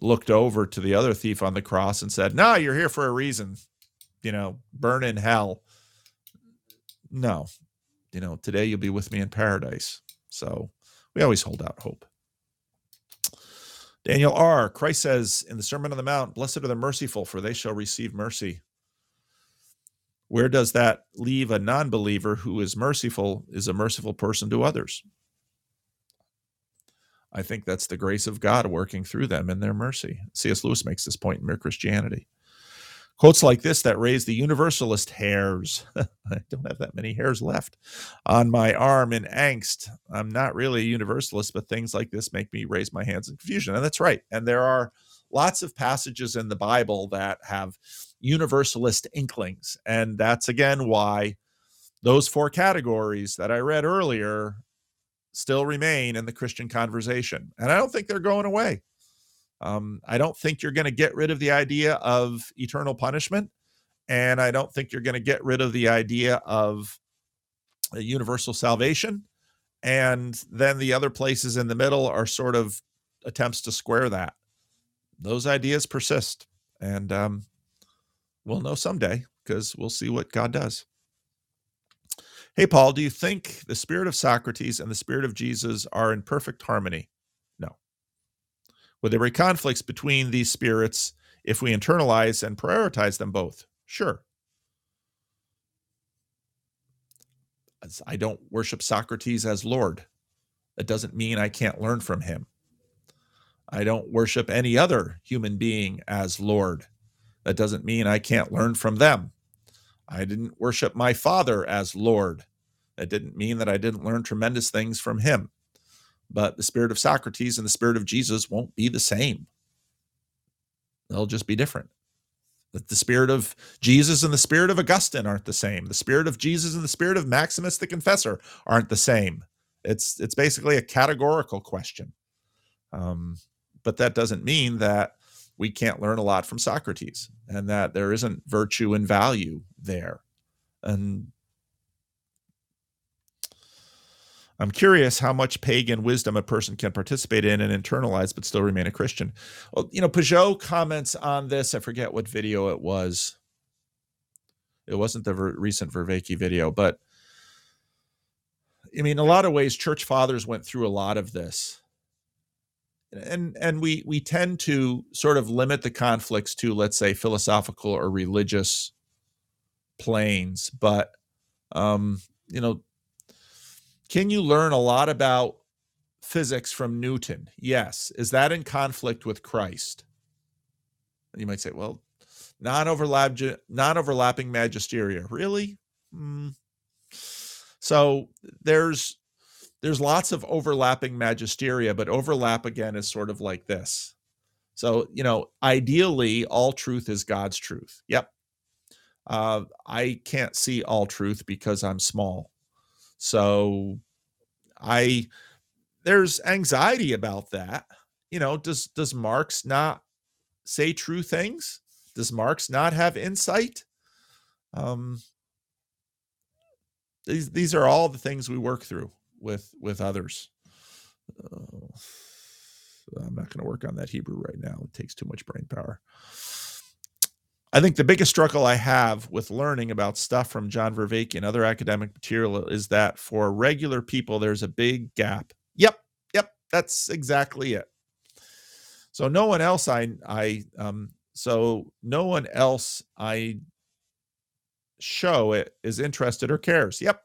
looked over to the other thief on the cross and said no you're here for a reason you know burn in hell no. You know today you'll be with me in paradise. So we always hold out hope. Daniel r christ says in the sermon on the mount blessed are the merciful for they shall receive mercy where does that leave a non believer who is merciful, is a merciful person to others? I think that's the grace of God working through them in their mercy. C.S. Lewis makes this point in Mere Christianity. Quotes like this that raise the universalist hairs. I don't have that many hairs left on my arm in angst. I'm not really a universalist, but things like this make me raise my hands in confusion. And that's right. And there are lots of passages in the Bible that have universalist inklings. And that's again why those four categories that I read earlier still remain in the Christian conversation. And I don't think they're going away. Um, I don't think you're going to get rid of the idea of eternal punishment. And I don't think you're going to get rid of the idea of universal salvation. And then the other places in the middle are sort of attempts to square that. Those ideas persist. And um, we'll know someday because we'll see what God does. Hey, Paul, do you think the spirit of Socrates and the spirit of Jesus are in perfect harmony? No. Would there be conflicts between these spirits if we internalize and prioritize them both? Sure. I don't worship Socrates as Lord. That doesn't mean I can't learn from him. I don't worship any other human being as Lord. That doesn't mean I can't learn from them. I didn't worship my father as Lord. That didn't mean that I didn't learn tremendous things from him. But the spirit of Socrates and the spirit of Jesus won't be the same. They'll just be different. That the spirit of Jesus and the spirit of Augustine aren't the same. The spirit of Jesus and the spirit of Maximus the Confessor aren't the same. It's it's basically a categorical question. Um, but that doesn't mean that we can't learn a lot from Socrates and that there isn't virtue and value there. And I'm curious how much pagan wisdom a person can participate in and internalize but still remain a Christian. Well, you know, Pageau comments on this. I forget what video it was. It wasn't the ver- recent Vervaeke video, but I mean, a lot of ways, church fathers went through a lot of this and and we we tend to sort of limit the conflicts to let's say philosophical or religious planes but um you know can you learn a lot about physics from newton? Yes. Is that in conflict with christ? You might say well non-overlap non-overlapping magisteria really? Mm. so there's there's lots of overlapping magisteria, but overlap again is sort of like this. So, you know, ideally, all truth is God's truth. Yep. Uh, I can't see all truth because I'm small. So, I there's anxiety about that. You know, does does Marx not say true things? Does Marx not have insight? Um, these these are all the things we work through with with others. Uh, I'm not going to work on that Hebrew right now. It takes too much brain power. I think the biggest struggle I have with learning about stuff from John Vervaeke and other academic material is that for regular people, there's a big gap. Yep, yep, that's exactly it. So no one else I I um so no one else I show it is interested or cares. Yep,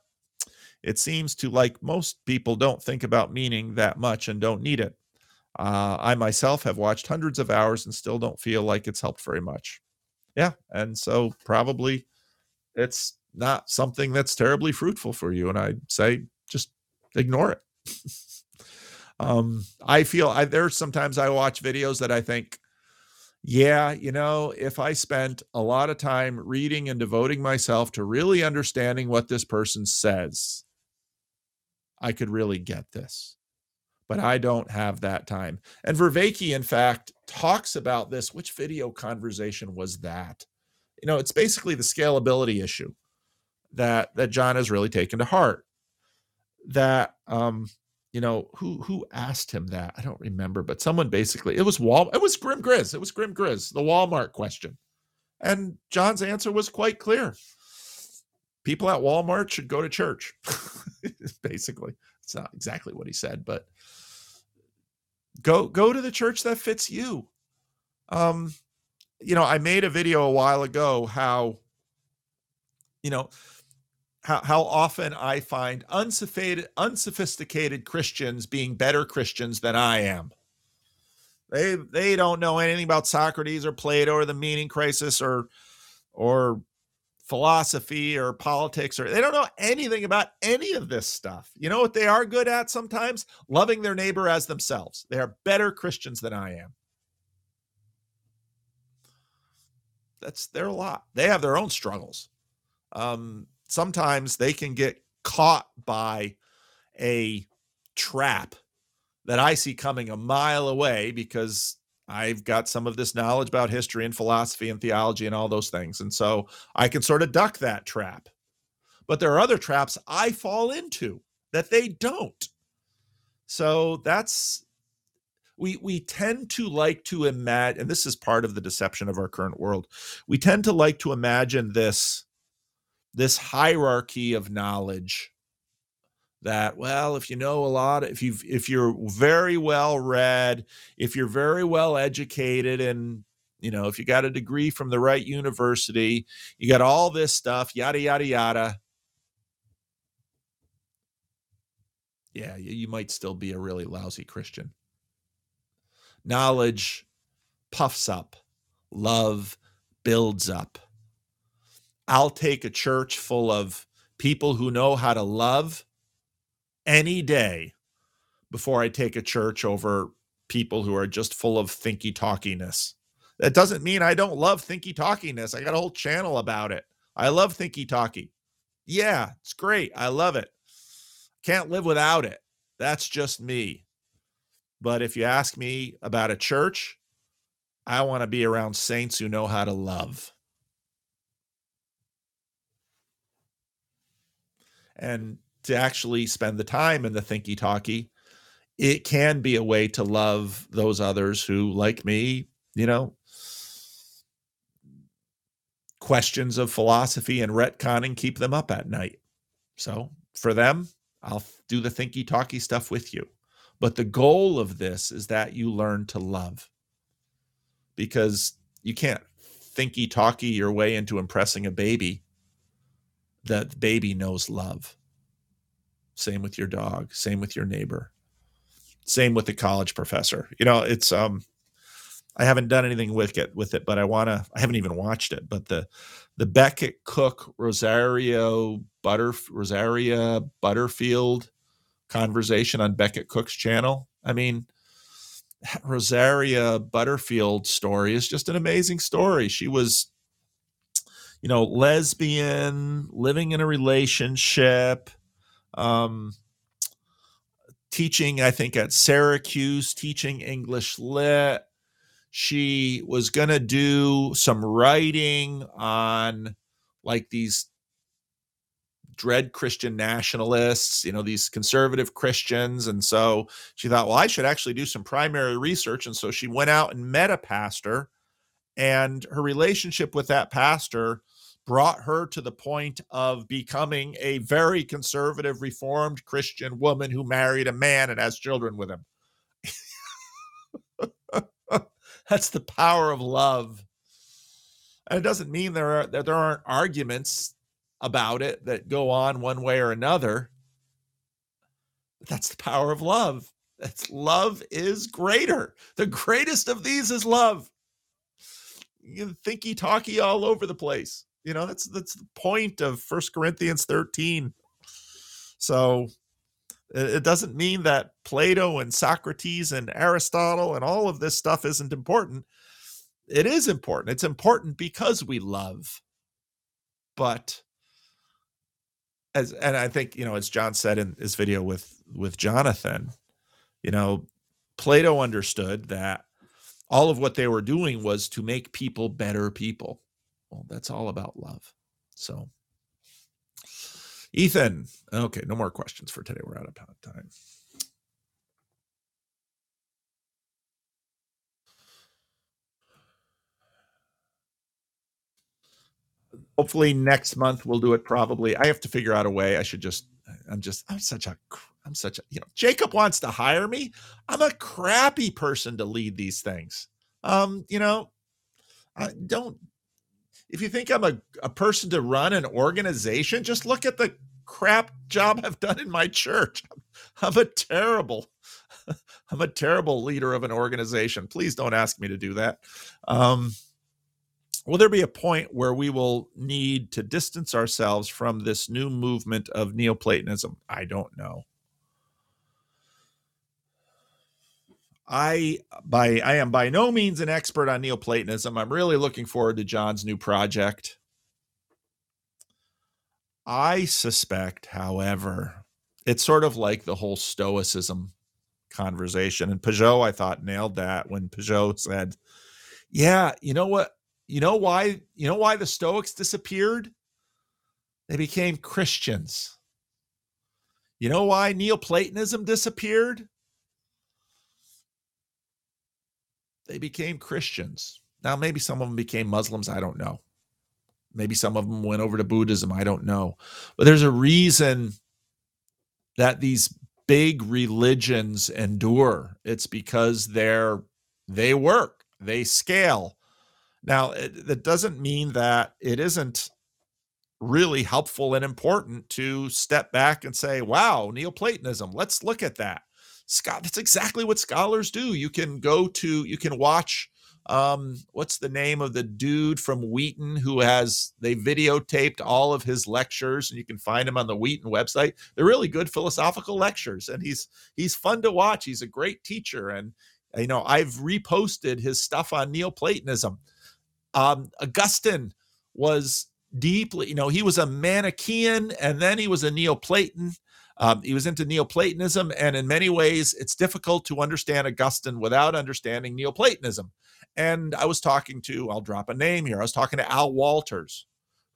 it seems to like most people don't think about meaning that much and don't need it. Uh, I myself have watched hundreds of hours and still don't feel like it's helped very much. Yeah. And so probably it's not something that's terribly fruitful for you. And I'd say just ignore it. um, I feel I, there's sometimes I watch videos that I think, yeah, you know, if I spent a lot of time reading and devoting myself to really understanding what this person says, I could really get this. But I don't have that time. And Vervaeke, in fact, talks about this. Which video conversation was that? You know, it's basically the scalability issue that that John has really taken to heart. That um, you know, who who asked him that? I don't remember, but someone basically it was Wal it was Grim Grizz. It was Grim Grizz, the Walmart question. And John's answer was quite clear people at Walmart should go to church. Basically, it's not exactly what he said, but go go to the church that fits you. Um, you know, I made a video a while ago how, you know, how, how often I find unsophisticated, unsophisticated Christians being better Christians than I am. They they don't know anything about Socrates or Plato or the meaning crisis or or philosophy or politics or they don't know anything about any of this stuff. You know what they are good at sometimes? Loving their neighbor as themselves. They are better Christians than I am. That's they're lot. They have their own struggles. Um, sometimes they can get caught by a trap that I see coming a mile away because I've got some of this knowledge about history and philosophy and theology and all those things. And so I can sort of duck that trap. But there are other traps I fall into that they don't. So that's we we tend to like to imagine and this is part of the deception of our current world. We tend to like to imagine this this hierarchy of knowledge that well if you know a lot if you if you're very well read if you're very well educated and you know if you got a degree from the right university you got all this stuff yada yada yada. Yeah you, might still be a really lousy christian. Knowledge puffs up. Love builds up. I'll take a church full of people who know how to love any day before I take a church over people who are just full of thinky talkiness. That doesn't mean I don't love thinky talkiness. I got a whole channel about it. I love thinky talky. Yeah, it's great. I love it. Can't live without it. That's just me. But if you ask me about a church, I want to be around saints who know how to love. And to actually spend the time in the thinky talky, it can be a way to love those others who, like me, you know, questions of philosophy and retconning keep them up at night. So for them, I'll do the thinky talky stuff with you. But the goal of this is that you learn to love because you can't thinky talky your way into impressing a baby. That baby knows love. Same with your dog. Same with your neighbor. Same with the college professor. You know, it's um I haven't done anything with it with it, but I wanna I haven't even watched it. But the the Beckett Cook Rosario Butter Rosaria Butterfield conversation on Beckett Cook's channel. I mean, Rosaria Butterfield story is just an amazing story. She was, you know, lesbian, living in a relationship, um, teaching, I think, at Syracuse, teaching English lit. She was going to do some writing on like these dread Christian nationalists, you know, these conservative Christians. And so she thought, well, I should actually do some primary research. And so she went out and met a pastor, and her relationship with that pastor brought her to the point of becoming a very conservative, reformed Christian woman who married a man and has children with him. That's the power of love. And it doesn't mean there are that there aren't arguments about it that go on one way or another. That's the power of love. That's love is greater. The greatest of these is love. You thinky talky all over the place. You know, that's that's the point of First Corinthians 13. So it doesn't mean that Plato and Socrates and Aristotle and all of this stuff isn't important. It is important. It's important because we love. But as and I think, you know, as John said in his video with with Jonathan, you know, Plato understood that all of what they were doing was to make people better people. That's all about love. So, Ethan, okay, no more questions for today. We're out of time. Hopefully next month we'll do it. Probably. I have to figure out a way. I should just. I'm just. I'm such a. I'm such a. You know, Jacob wants to hire me. I'm a crappy person to lead these things. Um, you know, I don't if you think I'm a, a person to run an organization, just look at the crap job I've done in my church. I'm a terrible, I'm a terrible leader of an organization. Please don't ask me to do that. Um, will there be a point where we will need to distance ourselves from this new movement of Neoplatonism? I don't know. I by I am by no means an expert on Neoplatonism. I'm really looking forward to John's new project. I suspect, however, it's sort of like the whole Stoicism conversation. And Pageau, I thought, nailed that when Pageau said, Yeah, you know what? You know why? You know why the Stoics disappeared? They became Christians. You know why Neoplatonism disappeared? They became Christians. Now, maybe some of them became Muslims. I don't know. Maybe some of them went over to Buddhism. I don't know. But there's a reason that these big religions endure. It's because they're they work, they scale. Now, it, that doesn't mean that it isn't really helpful and important to step back and say, wow, Neoplatonism, let's look at that. Scott, that's exactly what scholars do. You can go to, you can watch um, what's the name of the dude from Wheaton who has they videotaped all of his lectures and you can find him on the Wheaton website. They're really good philosophical lectures and he's he's fun to watch. He's a great teacher and you know I've reposted his stuff on Neoplatonism. Um, Augustine was deeply, you know, he was a Manichaean and then he was a Neoplaton. Um, he was into Neoplatonism, and in many ways, it's difficult to understand Augustine without understanding Neoplatonism. And I was talking to, I'll drop a name here. I was talking to Al Wolters,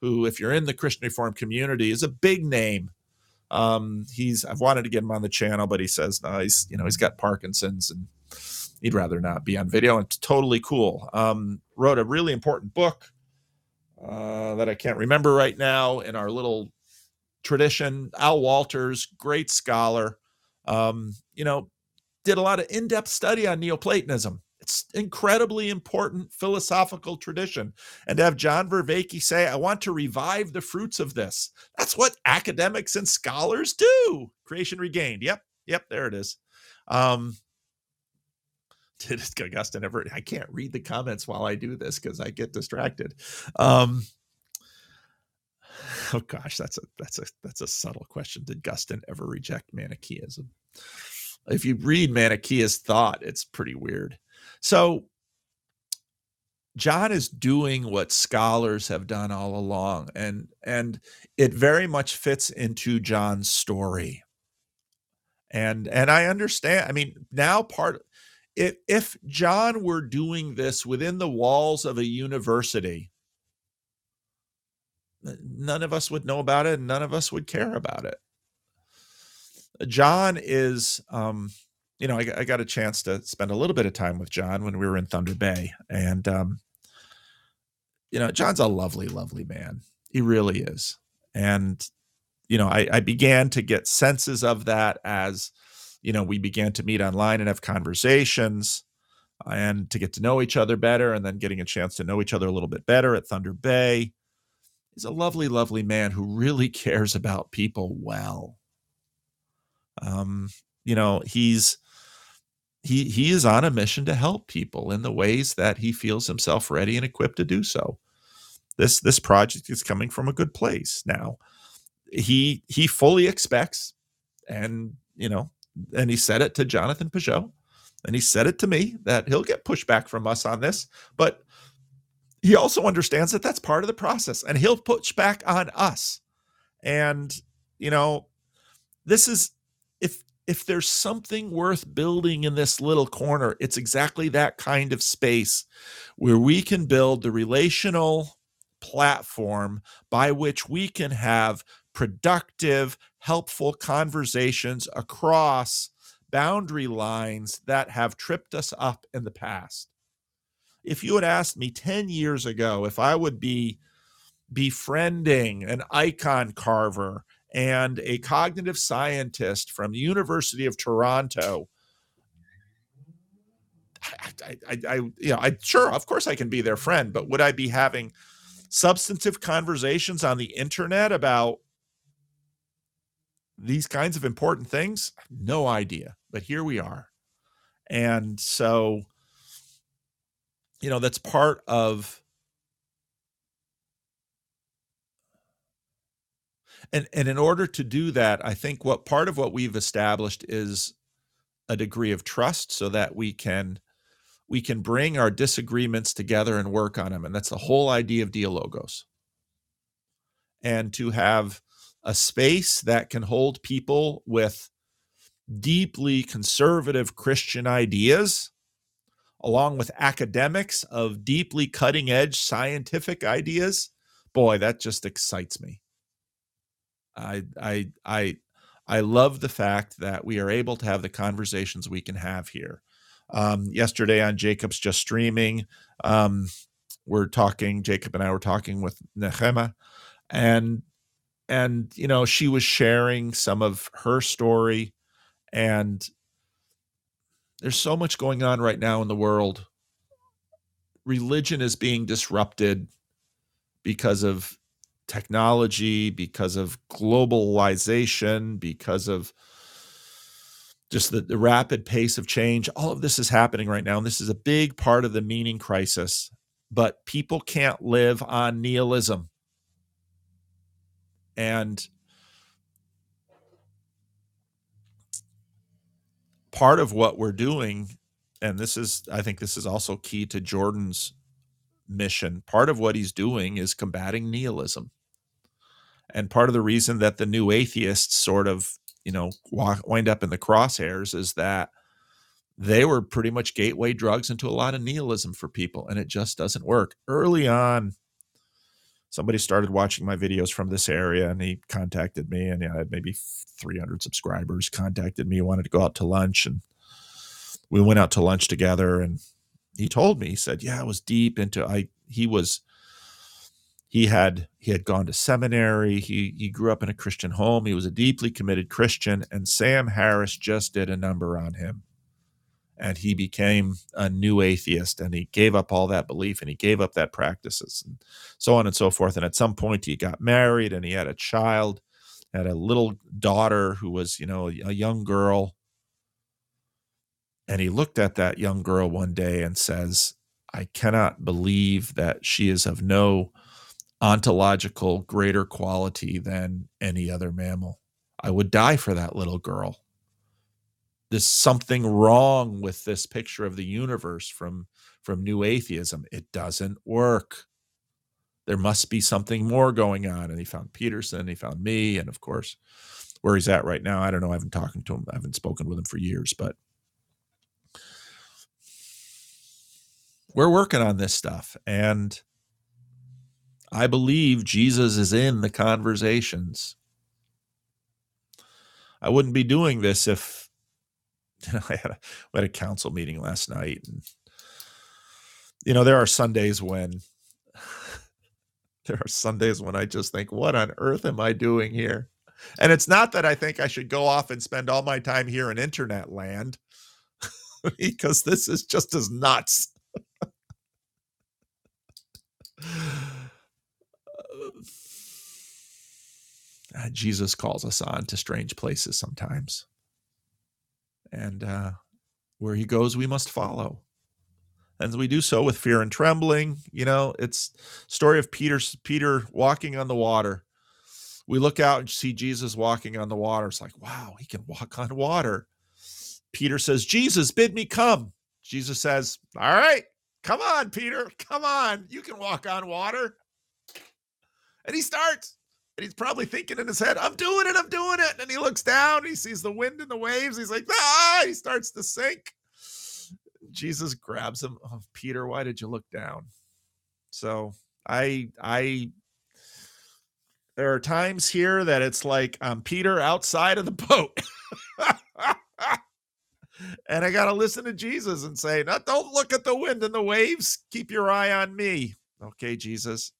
who, if you're in the Christian Reformed community, is a big name. Um, he's I've wanted to get him on the channel, but he says no, he's you know he's got Parkinson's and he'd rather not be on video. And it's totally cool. Um, wrote a really important book uh, that I can't remember right now in our little tradition. Al Wolters, great scholar, um, you know, did a lot of in-depth study on Neoplatonism. It's incredibly important philosophical tradition. And to have John Vervaeke say, I want to revive the fruits of this. That's what academics and scholars do. Creation regained. Yep. Yep. There it is. Um, did Augustine ever? I can't read the comments while I do this because I get distracted. Um, oh gosh, that's a that's a that's a subtle question. Did Augustine ever reject Manichaeism? If you read Manichaeist thought, it's pretty weird. So John is doing what scholars have done all along, and and it very much fits into John's story. And and I understand. I mean, now part if if John were doing this within the walls of a university, none of us would know about it, and none of us would care about it. John is, um, you know, I, I, got a chance to spend a little bit of time with John when we were in Thunder Bay, and um, you know, John's a lovely, lovely man. He really is, and you know, I, I began to get senses of that as you know, we began to meet online and have conversations and to get to know each other better and then getting a chance to know each other a little bit better at Thunder Bay. He's a lovely, lovely man who really cares about people well. Um, you know, he's he he is on a mission to help people in the ways that he feels himself ready and equipped to do so. This this project is coming from a good place. Now, he he fully expects and you know and he said it to Jonathan Pageau, and he said it to me that he'll get pushback from us on this, but he also understands that that's part of the process, and he'll push back on us. And you know, this is if if there's something worth building in this little corner, it's exactly that kind of space where we can build the relational platform by which we can have productive, helpful conversations across boundary lines that have tripped us up in the past. If you had asked me 10 years ago if I would be befriending an icon carver and a cognitive scientist from the University of Toronto, I, I, I, you know, I sure, of course, I can be their friend, but would I be having substantive conversations on the internet about these kinds of important things? No idea. But here we are. And so, you know, that's part of and and in order to do that, I think what part of what we've established is a degree of trust so that we can we can bring our disagreements together and work on them. And that's the whole idea of dialogos. And to have a space that can hold people with deeply conservative Christian ideas, along with academics of deeply cutting edge scientific ideas, boy, that just excites me. I, I, I, I love the fact that we are able to have the conversations we can have here. Um, yesterday on Jacob's Just Streaming, um, we're talking, Jacob and I were talking with Nehema, and and you know she was sharing some of her story and there's so much going on right now in the world. Religion is being disrupted because of technology because of globalization because of just the, the rapid pace of change. All of this is happening right now and this is a big part of the meaning crisis. But people can't live on nihilism. And part of what we're doing, and this is, I think this is also key to Jordan's mission, part of what he's doing is combating nihilism. And part of the reason that the new atheists sort of, you know, wind up in the crosshairs is that they were pretty much gateway drugs into a lot of nihilism for people, and it just doesn't work. Early on, somebody started watching my videos from this area and he contacted me and I had maybe 300 subscribers contacted me wanted to go out to lunch and we went out to lunch together and he told me he said yeah I was deep into I he was he had he had gone to seminary he he grew up in a Christian home he was a deeply committed Christian and Sam Harris just did a number on him and he became a new atheist and he gave up all that belief and he gave up that practices and so on and so forth. And at some point he got married and he had a child had a little daughter who was you know a young girl. And he looked at that young girl one day and says i cannot believe that she is of no ontological greater quality than any other mammal. I would die for that little girl there's something wrong with this picture of the universe from from new atheism. It doesn't work. There must be something more going on and he found peterson he found me and of course where he's at right now i don't know i haven't talked to him i haven't spoken with him for years but we're working on this stuff and i believe jesus is in the conversations. I wouldn't be doing this if I had a, we had a council meeting last night, and you know there are Sundays when there are Sundays when I just think, what on earth am I doing here? And it's not that I think I should go off and spend all my time here in internet land, because this is just as nuts. Uh, Jesus calls us on to strange places sometimes and uh, where he goes, we must follow. And we do so with fear and trembling. You know, it's story of Peter Peter walking on the water. We look out and see Jesus walking on the water. It's like, wow, he can walk on water. Peter says, Jesus, bid me come. Jesus says, All right, come on, Peter, come on. You can walk on water. And he starts. And he's probably thinking in his head, I'm doing it, I'm doing it. And he looks down, he sees the wind and the waves. He's like, ah, he starts to sink. Jesus grabs him. Oh, Peter, why did you look down? So I, I, there are times here that it's like I'm Peter outside of the boat. and I got to listen to Jesus and say, no, don't look at the wind and the waves. Keep your eye on me. Okay, Jesus,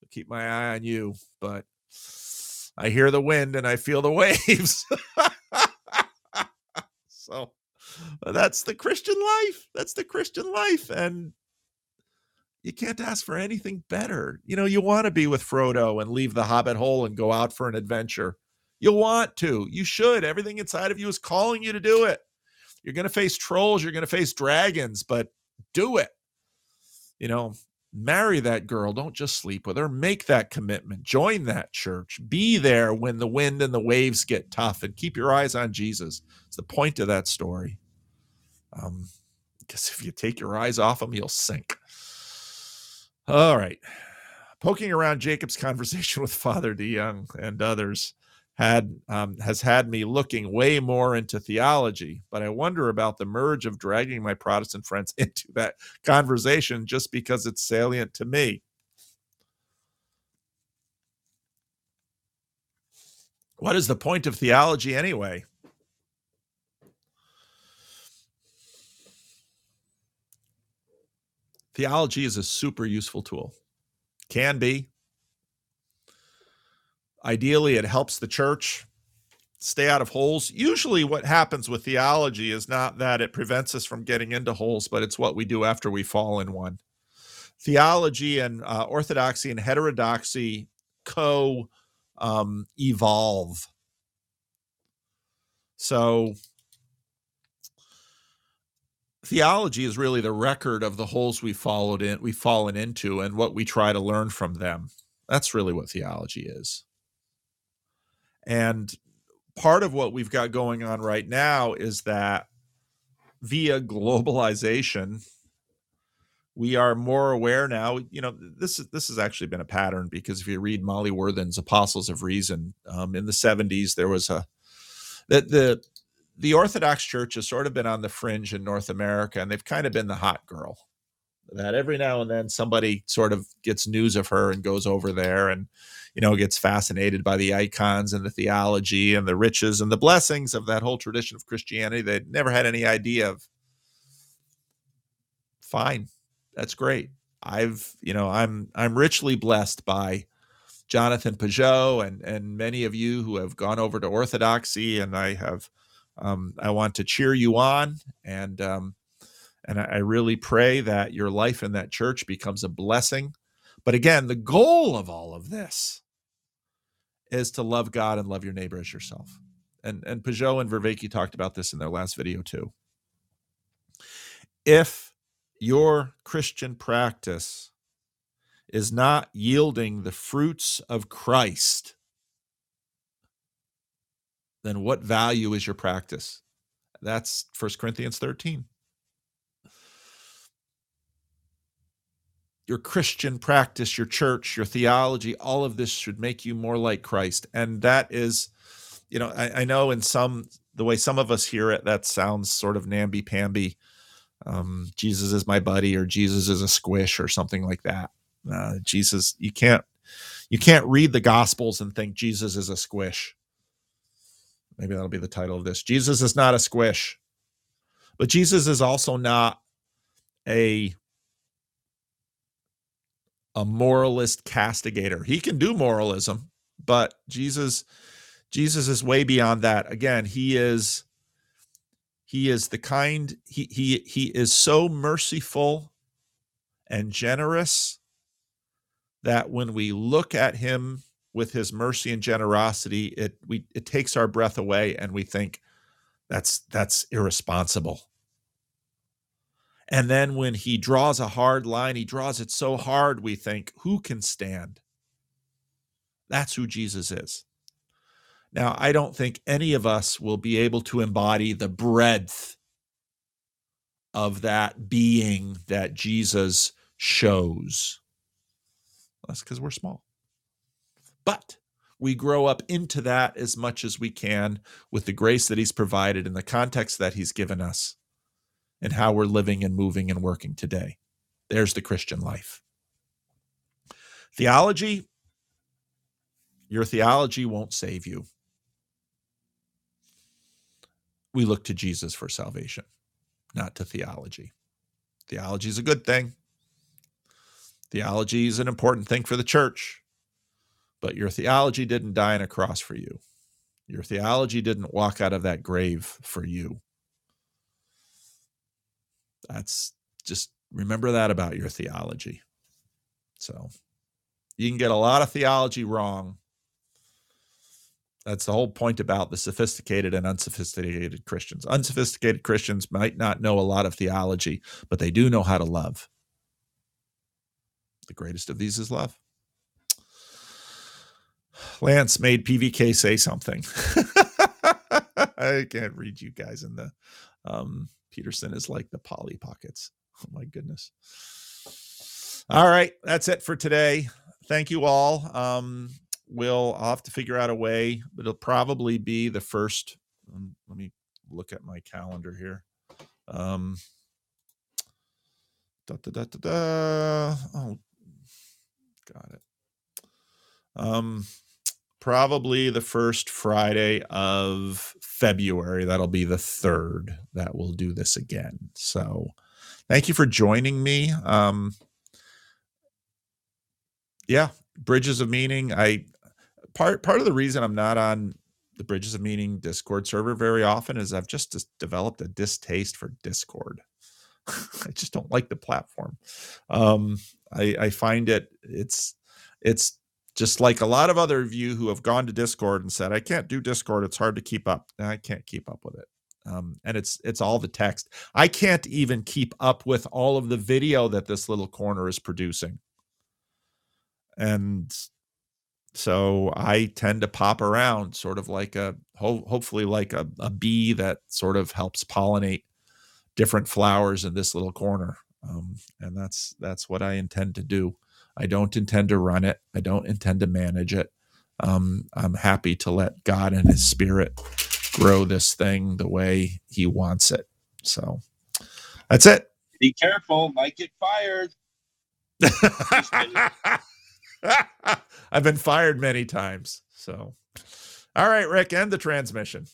I'll keep my eye on you. But I hear the wind and I feel the waves. so uh, that's the Christian life. That's the Christian life. And you can't ask for anything better. You know, you want to be with Frodo and leave the hobbit hole and go out for an adventure. You want to. You should. Everything inside of you is calling you to do it. You're going to face trolls, you're going to face dragons, but do it. You know, marry that girl don't just sleep with her make that commitment join that church be there when the wind and the waves get tough and keep your eyes on jesus. It's the point of that story. Um because if you take your eyes off him you'll sink. All right. Poking around Jacob's conversation with Father DeYoung and others had um, has had me looking way more into theology, but I wonder about the merge of dragging my Protestant friends into that conversation just because it's salient to me. What is the point of theology anyway? Theology is a super useful tool. Can be. Ideally, it helps the church stay out of holes. Usually, what happens with theology is not that it prevents us from getting into holes, but it's what we do after we fall in one. Theology and uh, orthodoxy and heterodoxy co um, evolve. So, theology is really the record of the holes we followed in we've fallen into and what we try to learn from them that's really what theology is and part of what we've got going on right now is that via globalization we are more aware now you know this is this has actually been a pattern because if you read molly worthen's apostles of reason um, in the 70s there was a that the the Orthodox Church has sort of been on the fringe in North America, and they've kind of been the hot girl. That every now and then somebody sort of gets news of her and goes over there and, you know, gets fascinated by the icons and the theology and the riches and the blessings of that whole tradition of Christianity they'd never had any idea of. Fine. That's great. I've, you know, I'm I'm richly blessed by Jonathan Pageau and and many of you who have gone over to Orthodoxy, and I have um, I want to cheer you on, and um, and I, really pray that your life in that church becomes a blessing. But again, the goal of all of this is to love God and love your neighbor as yourself. And and Pageau and Vervaeke talked about this in their last video too. If your Christian practice is not yielding the fruits of Christ, then what value is your practice? That's 1 Corinthians 13. Your Christian practice, your church, your theology, all of this should make you more like Christ. And that is, you know, I, I know in some, the way some of us hear it, that sounds sort of namby pamby. Um, Jesus is my buddy, or Jesus is a squish, or something like that. Uh, Jesus, you can't, you can't read the Gospels and think Jesus is a squish. Maybe that'll be the title of this. Jesus is not a squish, but Jesus is also not a a moralist castigator. He can do moralism, but Jesus Jesus is way beyond that. Again, he is he is the kind he he he is so merciful and generous that when we look at him with his mercy and generosity, it we it takes our breath away and we think that's that's irresponsible. And then when he draws a hard line, he draws it so hard we think, who can stand? That's who Jesus is. Now, I don't think any of us will be able to embody the breadth of that being that Jesus shows. That's because we're small. But we grow up into that as much as we can with the grace that He's provided and the context that He's given us and how we're living and moving and working today. There's the Christian life. Theology, your theology won't save you. We look to Jesus for salvation, not to theology. Theology is a good thing. Theology is an important thing for the church. But your theology didn't die on a cross for you. Your theology didn't walk out of that grave for you. That's just remember that about your theology. So you can get a lot of theology wrong. That's the whole point about the sophisticated and unsophisticated Christians. Unsophisticated Christians might not know a lot of theology, but they do know how to love. The greatest of these is love. Lance made PVK say something. I can't read you guys in the um, Peterson is like the Polly Pockets. Oh my goodness. All right, that's it for today. thank you all. Um, we'll I'll have to figure out a way, but it'll probably be the first. Um, let me look at my calendar here. Um, da, da, da, da, da. Oh, got it. Um, probably the first Friday of February. That'll be the third that we'll do this again. So, thank you for joining me. Um, yeah, Bridges of Meaning. I part part of the reason I'm not on the Bridges of Meaning Discord server very often is I've just developed a distaste for Discord. I just don't like the platform. Um, I, I find it it's it's just like a lot of other of you who have gone to Discord and said I can't do Discord. It's hard to keep up. I can't keep up with it. Um, and it's it's all the text. I can't even keep up with all of the video that this little corner is producing. And so I tend to pop around, sort of like a ho- hopefully like a, a bee that sort of helps pollinate different flowers in this little corner. Um, and that's that's what I intend to do. I don't intend to run it. I don't intend to manage it. Um, I'm happy to let God and His Spirit grow this thing the way He wants it. So that's it. Be careful, might get fired. I've been fired many times. So, all right, Rick, end the transmission.